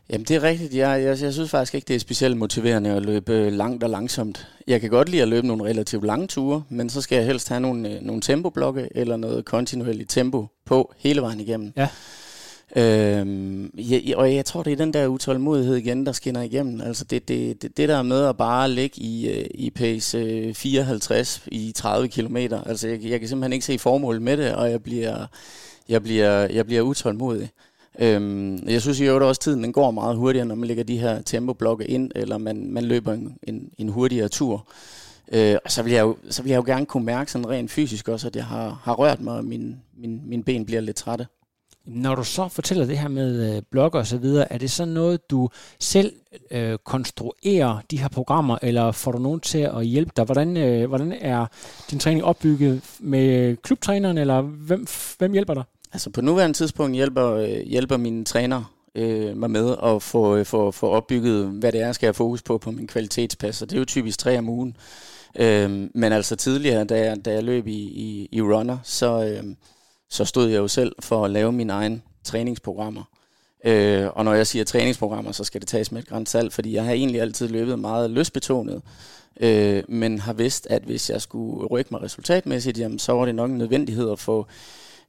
B: Jamen det er rigtigt. Jeg, jeg, jeg synes faktisk ikke, det er specielt motiverende at løbe langt og langsomt. Jeg kan godt lide at løbe nogle relativt lange ture, men så skal jeg helst have nogle, øh, nogle tempoblokke eller noget kontinuerligt tempo på hele vejen igennem. Ja. Øhm, ja, og jeg tror, det er den der utålmodighed igen, der skinner igennem. Altså det, det, det, det der med at bare ligge i, øh, i pace 54 øh, i 30 km. Altså jeg, jeg kan simpelthen ikke se formålet med det, og jeg bliver, jeg bliver, jeg bliver utålmodig. Øhm, jeg synes i øvrigt også, at tiden den går meget hurtigere, når man lægger de her tempoblokke ind, eller man, man løber en, en, en hurtigere tur. Øh, og så vil, jeg jo, så vil jeg jo gerne kunne mærke sådan rent fysisk også, at jeg har, har rørt mig, og min, min, min ben bliver lidt trætte.
A: Når du så fortæller det her med øh, blogger og så videre, er det så noget, du selv øh, konstruerer de her programmer, eller får du nogen til at hjælpe dig? Hvordan, øh, hvordan er din træning opbygget med øh, klubtræneren, eller hvem, hvem hjælper dig?
B: Altså på nuværende tidspunkt hjælper, øh, hjælper mine træner øh, mig med at få, øh, få, få opbygget, hvad det er, jeg skal have fokus på på min kvalitetspas, og det er jo typisk tre om ugen. Øh, men altså tidligere, da jeg, da jeg løb i, i, i runner, så... Øh, så stod jeg jo selv for at lave mine egne træningsprogrammer. Øh, og når jeg siger træningsprogrammer, så skal det tages med et grænt salt, fordi jeg har egentlig altid løbet meget løsbetonet, øh, men har vidst, at hvis jeg skulle rykke mig resultatmæssigt, jamen, så var det nok en nødvendighed at få,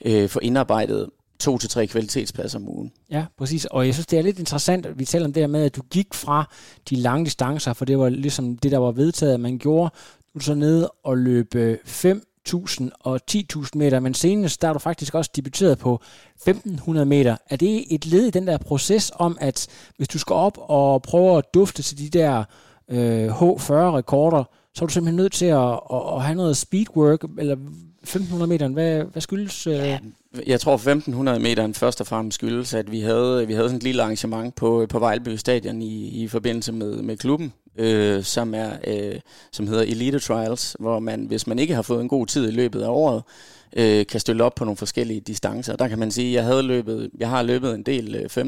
B: øh, få indarbejdet to til tre kvalitetspasser om ugen.
A: Ja, præcis. Og jeg synes, det er lidt interessant, at vi taler om det her med, at du gik fra de lange distancer, for det var ligesom det, der var vedtaget, at man gjorde. Du så ned og løb 5.000 og 10.000 meter, men senest der er du faktisk også debuteret på 1500 meter. Er det et led i den der proces om, at hvis du skal op og prøve at dufte til de der øh, H40-rekorder, så er du simpelthen nødt til at, at, at have noget speedwork, eller 1500 meter, hvad, hvad skyldes? Øh? Ja,
B: jeg tror 1500 meter først og fremmest skyldes, at vi havde, vi havde sådan et lille arrangement på, på Vejlby Stadion i, i forbindelse med, med klubben, øh, som, er, øh, som hedder Elite Trials, hvor man, hvis man ikke har fået en god tid i løbet af året, øh, kan stille op på nogle forskellige distancer. Der kan man sige, at jeg, havde løbet, jeg har løbet en del øh,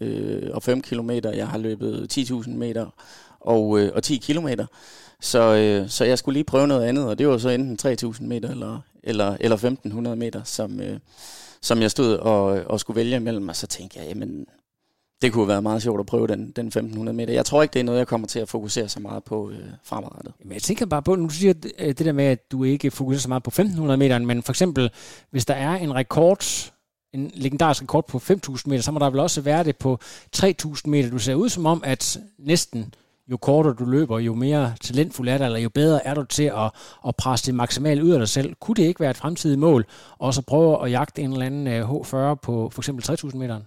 B: 5.000 øh, og 5 km, jeg har løbet 10.000 meter og, øh, og 10 km. Så, øh, så jeg skulle lige prøve noget andet, og det var så enten 3.000 meter eller, eller, eller 1.500 meter, som, øh, som jeg stod og, og skulle vælge imellem, og så tænkte jeg, jamen, det kunne være meget sjovt at prøve den, den 1500 meter. Jeg tror ikke, det er noget, jeg kommer til at fokusere så meget på øh, fremadrettet.
A: Men jeg tænker bare på, nu siger øh, det der med, at du ikke fokuserer så meget på 1500 meter, men for eksempel, hvis der er en rekord, en legendarisk rekord på 5000 meter, så må der vel også være det på 3000 meter. Du ser ud som om, at næsten jo kortere du løber, jo mere talentfuld er du, eller jo bedre er du til at, at presse det maksimalt ud af dig selv. Kunne det ikke være et fremtidigt mål, og så prøve at jagte en eller anden H40 øh, på for eksempel 3000 meter?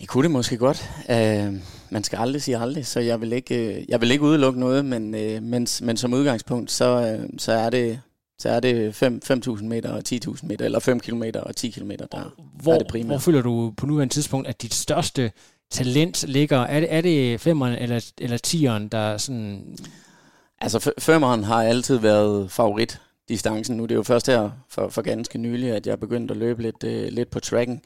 B: Det kunne det måske godt. Uh, man skal aldrig sige aldrig, så jeg vil ikke, uh, jeg vil ikke udelukke noget, men, uh, men, men som udgangspunkt, så, så er det så er det 5.000 meter og 10.000 meter, eller 5 km og 10 km, der,
A: hvor,
B: er det primære.
A: Hvor føler du på nuværende tidspunkt, at dit største talent ligger? Er det, er det femmeren eller, eller tieren, der sådan...
B: Altså femmeren har altid været favorit distancen. Nu det er jo først her for, for ganske nylig, at jeg er begyndt at løbe lidt, øh, lidt på tracken.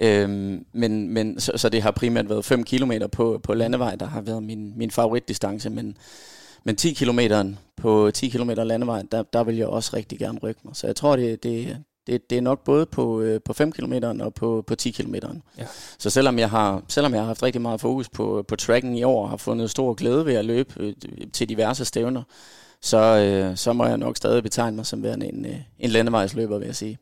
B: Øhm, men, men så, så det har primært været 5 km på, på landevej, der har været min, min favoritdistance, men, men 10 km på 10 km landevej, der, der vil jeg også rigtig gerne rykke mig. Så jeg tror, det, det, det, det er nok både på, øh, på 5 km og på, på 10 km. Ja. Så selvom jeg, har, selvom jeg har haft rigtig meget fokus på, på tracken i år, og har fundet stor glæde ved at løbe øh, til diverse stævner, så, øh, så må jeg nok stadig betegne mig som værende en, øh, en landevejsløber, vil jeg sige.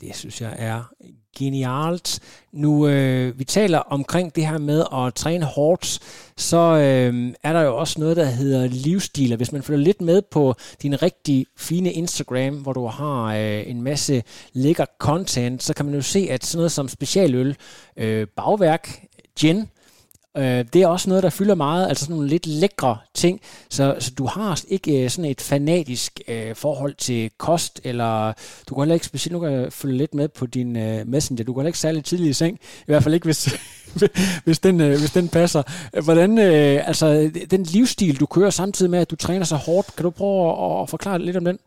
A: Det synes jeg er genialt. Nu øh, vi taler omkring det her med at træne hårdt, så øh, er der jo også noget, der hedder livsstil. Hvis man følger lidt med på din rigtig fine Instagram, hvor du har øh, en masse lækker content, så kan man jo se, at sådan noget som specialøl, øh, bagværk, gin, Øh, det er også noget, der fylder meget, altså sådan nogle lidt lækre ting. Så, så du har ikke øh, sådan et fanatisk øh, forhold til kost, eller du kan heller ikke specielt, nu kan jeg følge lidt med på din øh, messenger, du går heller ikke særlig tidlig i seng, i hvert fald ikke, hvis, hvis, den, øh, hvis den passer. Hvordan, øh, altså den livsstil, du kører samtidig med, at du træner så hårdt, kan du prøve at, at forklare lidt om den?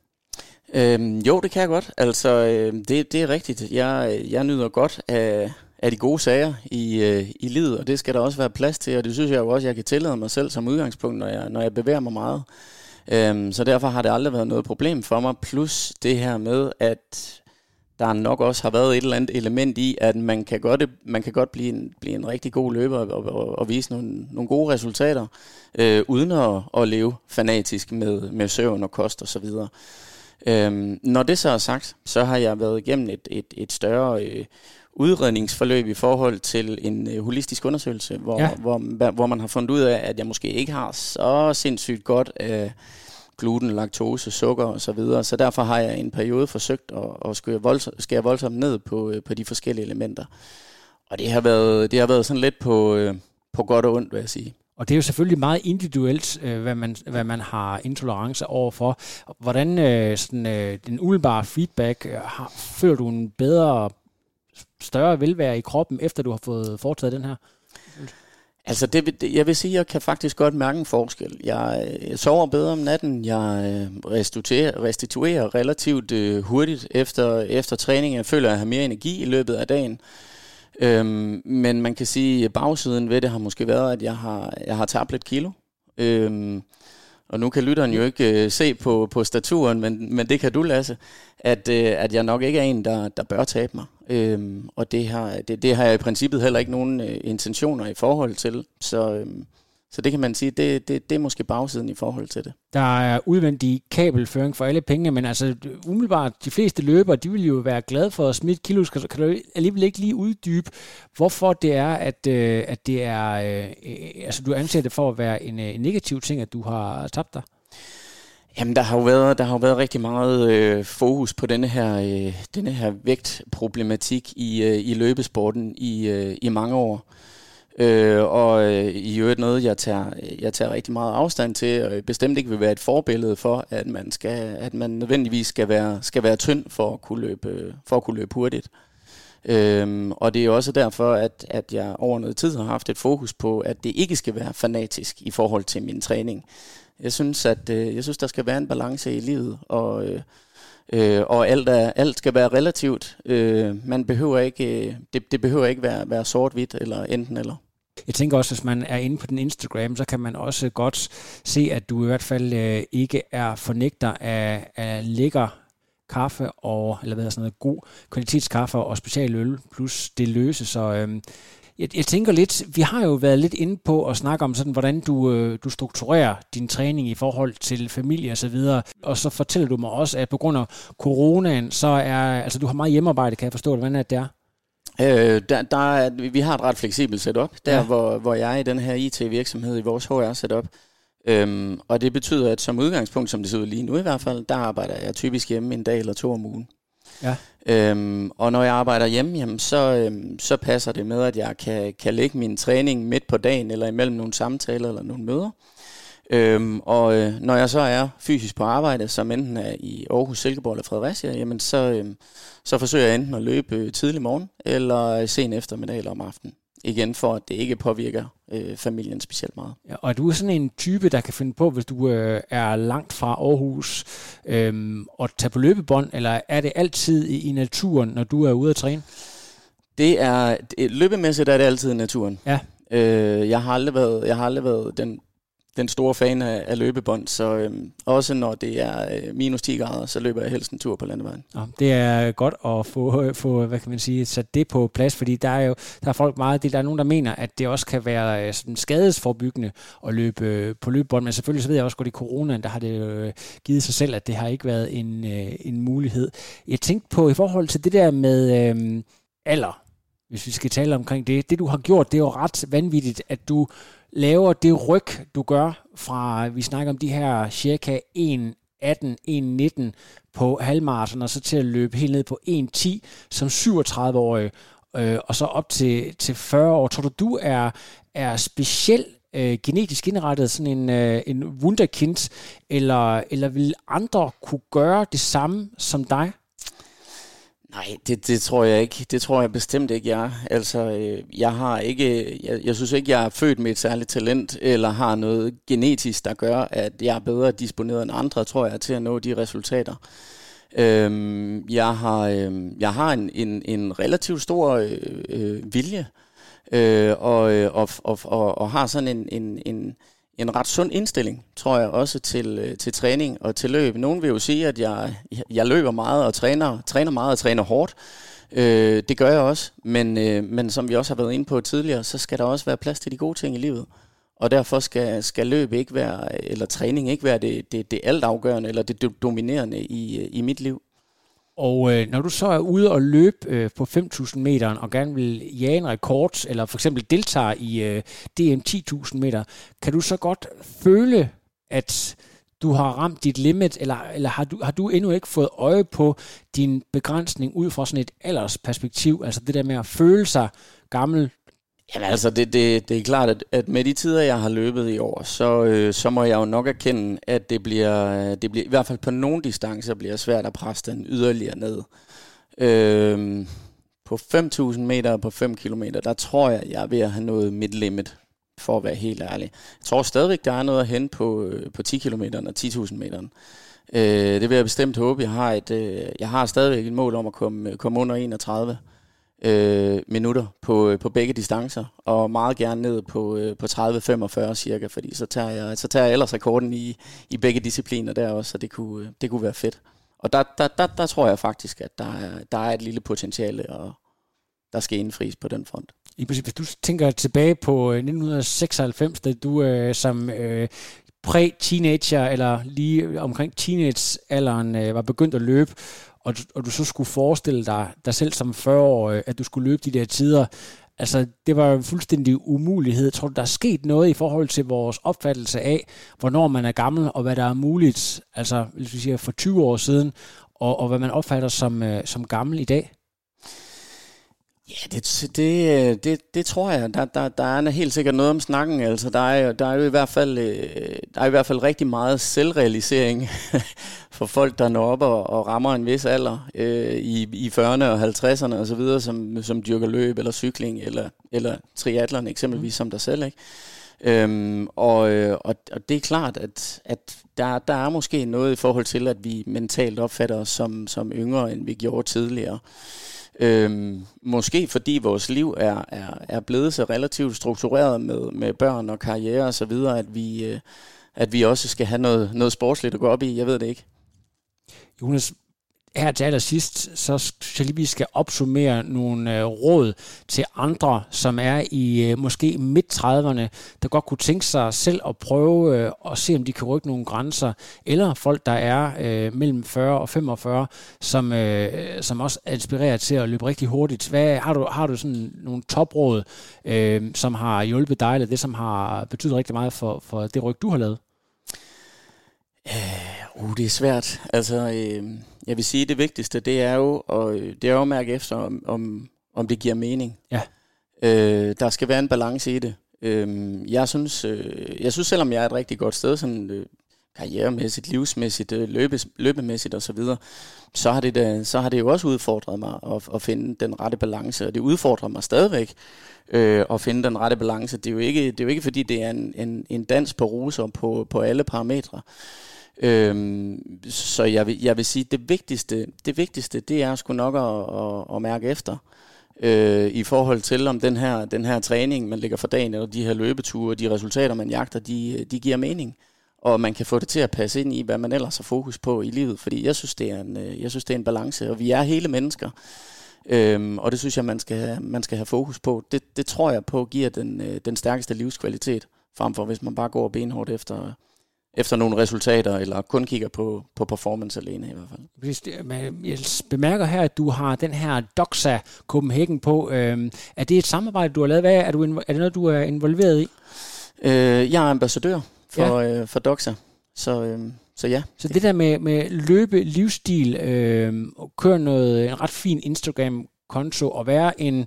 B: Øhm, jo, det kan jeg godt. Altså, øh, det, det er rigtigt. Jeg, jeg nyder godt af af de gode sager i, øh, i livet, og det skal der også være plads til, og det synes jeg jo også, jeg kan tillade mig selv som udgangspunkt, når jeg, når jeg bevæger mig meget. Øhm, så derfor har det aldrig været noget problem for mig, plus det her med, at der nok også har været et eller andet element i, at man kan godt, man kan godt blive, en, blive en rigtig god løber og, og, og vise nogle, nogle gode resultater, øh, uden at, at leve fanatisk med, med søvn og kost osv. Og øhm, når det så er sagt, så har jeg været igennem et, et, et større øh, udredningsforløb i forhold til en øh, holistisk undersøgelse, hvor, ja. hvor, hvor man har fundet ud af, at jeg måske ikke har så sindssygt godt af gluten, laktose, sukker osv. Så, videre. så derfor har jeg en periode forsøgt at, at skære, voldsomt, skære voldsomt ned på, øh, på de forskellige elementer. Og det har været, det har været sådan lidt på, øh, på godt og ondt, vil jeg sige.
A: Og det er jo selvfølgelig meget individuelt, øh, hvad, man, hvad man har intolerance overfor. Hvordan øh, sådan, øh, den umiddelbare feedback, øh, har, føler du en bedre større velvære i kroppen, efter du har fået foretaget den her?
B: Altså, det, jeg vil sige, at jeg kan faktisk godt mærke en forskel. Jeg, øh, jeg sover bedre om natten, jeg øh, restituerer, restituerer relativt øh, hurtigt efter, efter træning. Jeg føler, at jeg har mere energi i løbet af dagen. Øhm, men man kan sige, at bagsiden ved det har måske været, at jeg har, jeg har tabt lidt kilo. Øhm, og nu kan lytteren jo ikke øh, se på, på staturen, men, men det kan du, Lasse, at, øh, at jeg nok ikke er en, der, der bør tabe mig. Øhm, og det har, det, det har jeg i princippet heller ikke nogen øh, intentioner i forhold til. Så, øhm, så det kan man sige, det, det, det er måske bagsiden i forhold til det.
A: Der er udvendig kabelføring for alle pengene, men altså umiddelbart, de fleste løbere, de vil jo være glade for at smide kilo. Kan, kan du alligevel ikke lige uddybe, hvorfor det er, at, øh, at det er, øh, øh altså du anser det for at være en, øh, en negativ ting, at du har tabt dig?
B: Jamen, der har jo været, der har jo været rigtig meget øh, fokus på denne her, øh, denne her vægtproblematik i, øh, i løbesporten i, øh, i mange år. Øh, og øh, i øvrigt noget, jeg tager, jeg tager rigtig meget afstand til, og bestemt ikke vil være et forbillede for, at man, skal, at man nødvendigvis skal være, skal være tynd for at kunne løbe, øh, for at kunne løbe hurtigt. Øhm, og det er også derfor, at, at jeg over noget tid har haft et fokus på, at det ikke skal være fanatisk i forhold til min træning. Jeg synes, at øh, jeg synes, der skal være en balance i livet, og, øh, øh, og alt, er, alt skal være relativt. Øh, man behøver ikke, øh, det, det behøver ikke være, være sort-hvidt eller enten eller.
A: Jeg tænker også, hvis man er inde på den Instagram, så kan man også godt se, at du i hvert fald øh, ikke er fornægter af, af lækker kaffe og, eller hvad hedder sådan noget, god kvalitetskaffe og specialøl plus det løse. Så øh, jeg, jeg tænker lidt, vi har jo været lidt inde på at snakke om sådan, hvordan du, øh, du strukturerer din træning i forhold til familie og så videre. Og så fortæller du mig også, at på grund af coronaen, så er, altså du har meget hjemmearbejde, kan jeg forstå det, hvordan er det er?
B: Øh, der, der er, vi har et ret fleksibelt setup, der ja. hvor, hvor jeg er i den her IT-virksomhed i vores HR-setup. Øhm, og det betyder, at som udgangspunkt, som det ser ud lige nu i hvert fald, der arbejder jeg typisk hjemme en dag eller to om ugen. Ja. Øhm, og når jeg arbejder hjemme, jamen, så, øhm, så passer det med, at jeg kan, kan lægge min træning midt på dagen, eller imellem nogle samtaler eller nogle møder. Øhm, og øh, når jeg så er fysisk på arbejde, som enten er i Aarhus, Silkeborg eller Fredericia, jamen så, øhm, så forsøger jeg enten at løbe øh, tidlig morgen, eller øh, sen eftermiddag eller om aftenen. Igen for, at det ikke påvirker øh, familien specielt meget.
A: Ja, og er du sådan en type, der kan finde på, hvis du øh, er langt fra Aarhus, øh, at tage på løbebånd, eller er det altid i, i naturen, når du er ude at træne?
B: Det er, løbemæssigt er det altid i naturen. Ja. Øh, jeg, har aldrig været, jeg har aldrig været den den store fan af, af løbebånd, så øh, også når det er øh, minus 10 grader, så løber jeg helst en tur på landevejen.
A: Ja, det er godt at få, få, hvad kan man sige, sat det på plads, fordi der er jo der er folk meget, der er nogen, der mener, at det også kan være øh, sådan skadesforbyggende at løbe øh, på løbebånd, men selvfølgelig så ved jeg også godt, i coronaen, der har det øh, givet sig selv, at det har ikke været en, øh, en mulighed. Jeg tænkte på, i forhold til det der med øh, alder, hvis vi skal tale omkring det, det du har gjort, det er jo ret vanvittigt, at du laver det ryg, du gør fra, vi snakker om de her cirka 1.18, 1.19 på halvmarathon, og så til at løbe helt ned på 1.10 som 37-årig, øh, og så op til, til 40 år. Tror du, du er, er speciel øh, genetisk indrettet, sådan en, øh, en wunderkind, eller, eller vil andre kunne gøre det samme som dig?
B: Nej, det, det tror jeg ikke. Det tror jeg bestemt ikke, jeg Altså, øh, jeg har ikke, jeg, jeg synes ikke, jeg er født med et særligt talent, eller har noget genetisk, der gør, at jeg er bedre disponeret end andre, tror jeg, til at nå de resultater. Øhm, jeg har, øh, jeg har en, en, en relativt stor øh, øh, vilje, øh, og, øh, og, og, og, og har sådan en, en, en en ret sund indstilling, tror jeg, også til, øh, til træning og til løb. Nogen vil jo sige, at jeg, jeg løber meget og træner, træner meget og træner hårdt. Øh, det gør jeg også, men, øh, men som vi også har været inde på tidligere, så skal der også være plads til de gode ting i livet. Og derfor skal, skal løb ikke være, eller træning ikke være det, det, det altafgørende, eller det dominerende i, øh, i mit liv.
A: Og øh, når du så er ude og løbe øh, på 5.000 meter og gerne vil jage en rekord, eller for eksempel deltager i øh, DM 10.000 meter, kan du så godt føle, at du har ramt dit limit, eller, eller har, du, har du endnu ikke fået øje på din begrænsning ud fra sådan et aldersperspektiv, altså det der med at føle sig gammel,
B: Jamen altså, det, det, det er klart, at, at med de tider, jeg har løbet i år, så, øh, så må jeg jo nok erkende, at det bliver, det bliver, i hvert fald på nogle distancer, bliver svært at presse den yderligere ned. Øh, på 5.000 meter og på 5 km, der tror jeg, jeg er ved at have nået mit limit, for at være helt ærlig. Jeg tror stadigvæk, der er noget at hente på, øh, på 10 km og 10.000 meter. Øh, det vil jeg bestemt håbe. Jeg har, et, øh, jeg har stadigvæk et mål om at komme, øh, komme under 31 øh, minutter på, øh, på begge distancer, og meget gerne ned på, øh, på 30-45 cirka, fordi så tager jeg, så tager jeg ellers rekorden i, i begge discipliner der også, så det kunne, øh, det kunne være fedt. Og der, der, der, der tror jeg faktisk, at der er, der er et lille potentiale, og der skal indfries på den front.
A: I princip, hvis du tænker tilbage på øh, 1996, da du øh, som øh, præ-teenager, eller lige omkring teenage-alderen, øh, var begyndt at løbe, og du, og du så skulle forestille dig, dig selv som 40-årig, at du skulle løbe de der tider, altså det var en fuldstændig umulighed. Tror du, der er sket noget i forhold til vores opfattelse af, hvornår man er gammel, og hvad der er muligt, altså hvis vi siger for 20 år siden, og, og hvad man opfatter som, øh, som gammel i dag?
B: Ja, det, det, det, det tror jeg. Der, der, der er helt sikkert noget om snakken. Altså, der, er, der er jo i hvert fald, øh, der er i hvert fald rigtig meget selvrealisering for folk, der når op og, og rammer en vis alder øh, i, i 40'erne og 50'erne og så videre, som, som dyrker løb eller cykling eller, eller triathlon eksempelvis mm. som der selv. Ikke? Øhm, og, øh, og, og det er klart, at, at der, der er måske noget i forhold til, at vi mentalt opfatter os som, som yngre, end vi gjorde tidligere. Øhm, måske fordi vores liv er, er, er blevet så relativt struktureret med, med børn og karriere og så videre, at vi, øh, at vi også skal have noget, noget sportsligt at gå op i. Jeg ved det ikke.
A: Jonas, her til allersidst, så synes jeg lige, vi skal opsummere nogle øh, råd til andre, som er i øh, måske midt-30'erne, der godt kunne tænke sig selv at prøve øh, at se, om de kan rykke nogle grænser, eller folk, der er øh, mellem 40 og 45, som, øh, som også er inspireret til at løbe rigtig hurtigt. Hvad, har, du, har du sådan nogle topråd, øh, som har hjulpet dig, eller det, som har betydet rigtig meget for, for det ryg, du har lavet?
B: Øh, Uh, det er svært. Altså, øh, jeg vil sige, at det vigtigste, det er jo, og det er jo at mærke efter, om, om, om det giver mening.
A: Ja.
B: Øh, der skal være en balance i det. Øh, jeg, synes, øh, jeg synes, selvom jeg er et rigtig godt sted, sådan øh, karrieremæssigt, livsmæssigt, øh, løbe, løbemæssigt osv., så, så, har det da, så har det jo også udfordret mig at, at finde den rette balance, og det udfordrer mig stadigvæk øh, at finde den rette balance. Det er jo ikke, det er jo ikke fordi, det er en, en, en dans på roser på, på alle parametre. Øhm, så jeg vil, jeg vil sige, det vigtigste, det vigtigste, det er sgu nok at, at, at mærke efter. øh, i forhold til, om den her, den her træning, man lægger for dagen, eller de her løbeture, de resultater, man jagter, de, de giver mening. Og man kan få det til at passe ind i, hvad man ellers har fokus på i livet. Fordi jeg synes, det er en, øh, jeg synes, det er en balance, og vi er hele mennesker. Øhm, og det synes jeg, man skal, man skal have fokus på. Det, det tror jeg på giver den, øh, den stærkeste livskvalitet, frem for hvis man bare går benhårdt efter, efter nogle resultater, eller kun kigger på, på performance alene i hvert fald.
A: Jeg bemærker her, at du har den her Doxa Copenhagen på. Øhm, er det et samarbejde, du har lavet? Hvad er, du, er det noget, du er involveret i?
B: Øh, jeg er ambassadør for, ja. øh, for Doxa, så, øh, så ja.
A: Så det der med, med løbe, livsstil, øh, køre noget, en ret fin Instagram-konto, og være en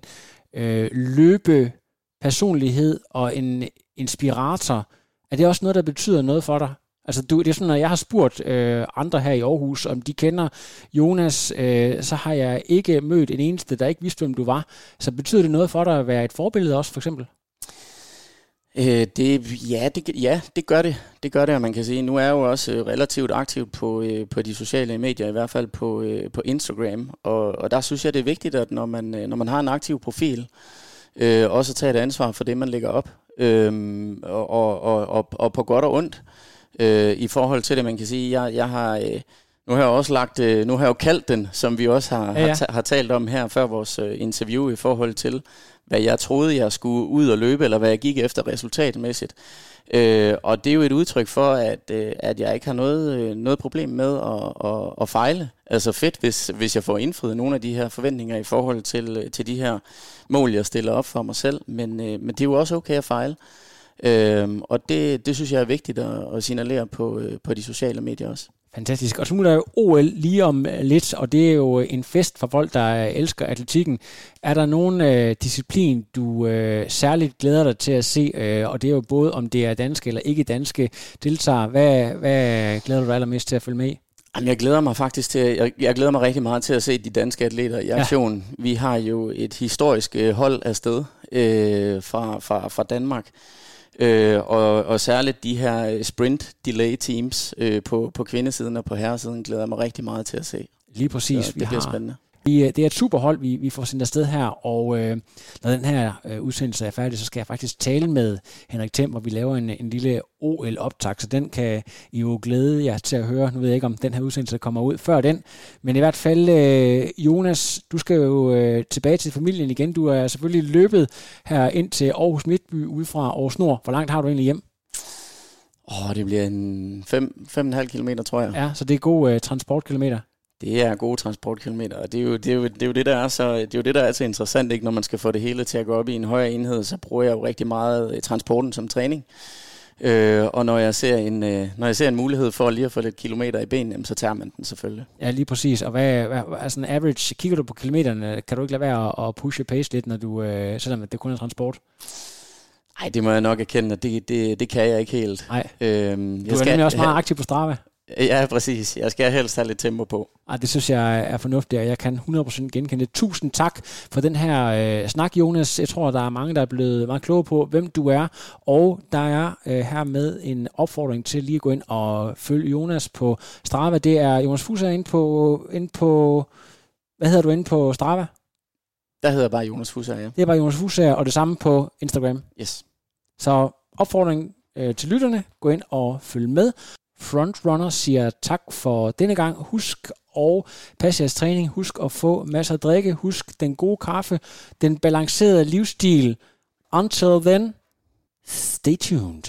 A: øh, løbe personlighed og en inspirator, er det også noget, der betyder noget for dig? Altså, du, det er sådan, når jeg har spurgt øh, andre her i Aarhus, om de kender Jonas, øh, så har jeg ikke mødt en eneste, der ikke vidste, hvem du var. Så betyder det noget for dig at være et forbillede også, for eksempel?
B: Øh, det, ja, det, ja, det gør det. Det gør det, og man kan sige, nu er jeg jo også øh, relativt aktiv på, øh, på de sociale medier, i hvert fald på, øh, på Instagram. Og, og der synes jeg, det er vigtigt, at når man, øh, når man har en aktiv profil, øh, også at tage et ansvar for det, man lægger op. Øh, og, og, og, og, og på godt og ondt øh, i forhold til det. Man kan sige, jeg, jeg har... Øh, nu har jeg også lagt, øh, nu har jeg jo kaldt den, som vi også har, ja, ja. har, har talt om her før vores øh, interview i forhold til, hvad jeg troede, jeg skulle ud og løbe, eller hvad jeg gik efter resultatmæssigt. Øh, og det er jo et udtryk for, at, øh, at jeg ikke har noget, øh, noget problem med at, at, at fejle. Altså fedt, hvis, hvis jeg får indfriet nogle af de her forventninger i forhold til, øh, til de her mål, jeg stiller op for mig selv. Men, øh, men det er jo også okay at fejle. Øh, og det, det synes jeg er vigtigt at, at signalere på, øh, på de sociale medier også.
A: Fantastisk. Og så der jo OL lige om øh, lidt, og det er jo en fest for folk, der øh, elsker atletikken. Er der nogen øh, disciplin, du øh, særligt glæder dig til at se, øh, og det er jo både om det er danske eller ikke danske deltagere. Hvad, hvad glæder du dig allermest til at følge med i?
B: Jamen, jeg glæder mig faktisk til, jeg, jeg glæder mig rigtig meget til at se de danske atleter i aktion. Ja. Vi har jo et historisk hold afsted øh, fra, fra, fra Danmark. Øh, og, og særligt de her øh, sprint delay teams øh, på, på kvindesiden og på herresiden glæder jeg mig rigtig meget til at se.
A: Lige præcis.
B: Så det vi bliver har, spændende.
A: Vi, det er et super hold, vi, vi får sendt afsted her, og øh, når den her øh, udsendelse er færdig, så skal jeg faktisk tale med Henrik Thiem, hvor vi laver en, en lille OL-optag, så den kan I jo glæde jer til at høre. Nu ved jeg ikke, om den her udsendelse kommer ud før den, men i hvert fald, øh, Jonas, du skal jo øh, tilbage til familien igen. Du er selvfølgelig løbet her ind til Aarhus Midtby ude fra Aarhus Nord. Hvor langt har du egentlig hjem?
B: Åh, oh, det bliver en 5,5 km, tror jeg.
A: Ja, så det er gode øh, transportkilometer.
B: Det er gode transportkilometer, og det er, jo, det, er jo, det er jo det, der er så, det er jo det, der er så interessant, ikke? når man skal få det hele til at gå op i en højere enhed, så bruger jeg jo rigtig meget øh, transporten som træning. Øh, og når jeg, ser en, øh, når jeg ser en mulighed for lige at få lidt kilometer i benene, så tager man den selvfølgelig.
A: Ja, lige præcis. Og hvad, hvad altså en average, kigger du på kilometerne, kan du ikke lade være at, at pushe pace lidt, når du, øh, selvom det kun er transport?
B: Nej, det må jeg nok erkende, at det, det, det kan jeg ikke helt.
A: Nej. Øhm, jeg du er skal, nemlig også meget aktiv på Strava.
B: Ja, præcis. Jeg skal helst have lidt tempo på.
A: Ej, det synes jeg er fornuftigt, og jeg kan 100% genkende det. Tusind tak for den her øh, snak, Jonas. Jeg tror, der er mange, der er blevet meget kloge på, hvem du er. Og der er øh, her med en opfordring til lige at gå ind og følge Jonas på Strava. Det er Jonas Fuser ind på, ind på... Hvad hedder du inde på Strava?
B: Der hedder bare Jonas Fuser, ja.
A: Det er bare Jonas Fuser, og det samme på Instagram.
B: Yes.
A: Så opfordring øh, til lytterne. Gå ind og følg med. Frontrunner siger tak for denne gang. Husk og pas jeres træning. Husk at få masser af drikke. Husk den gode kaffe. Den balancerede livsstil. Until then, stay tuned.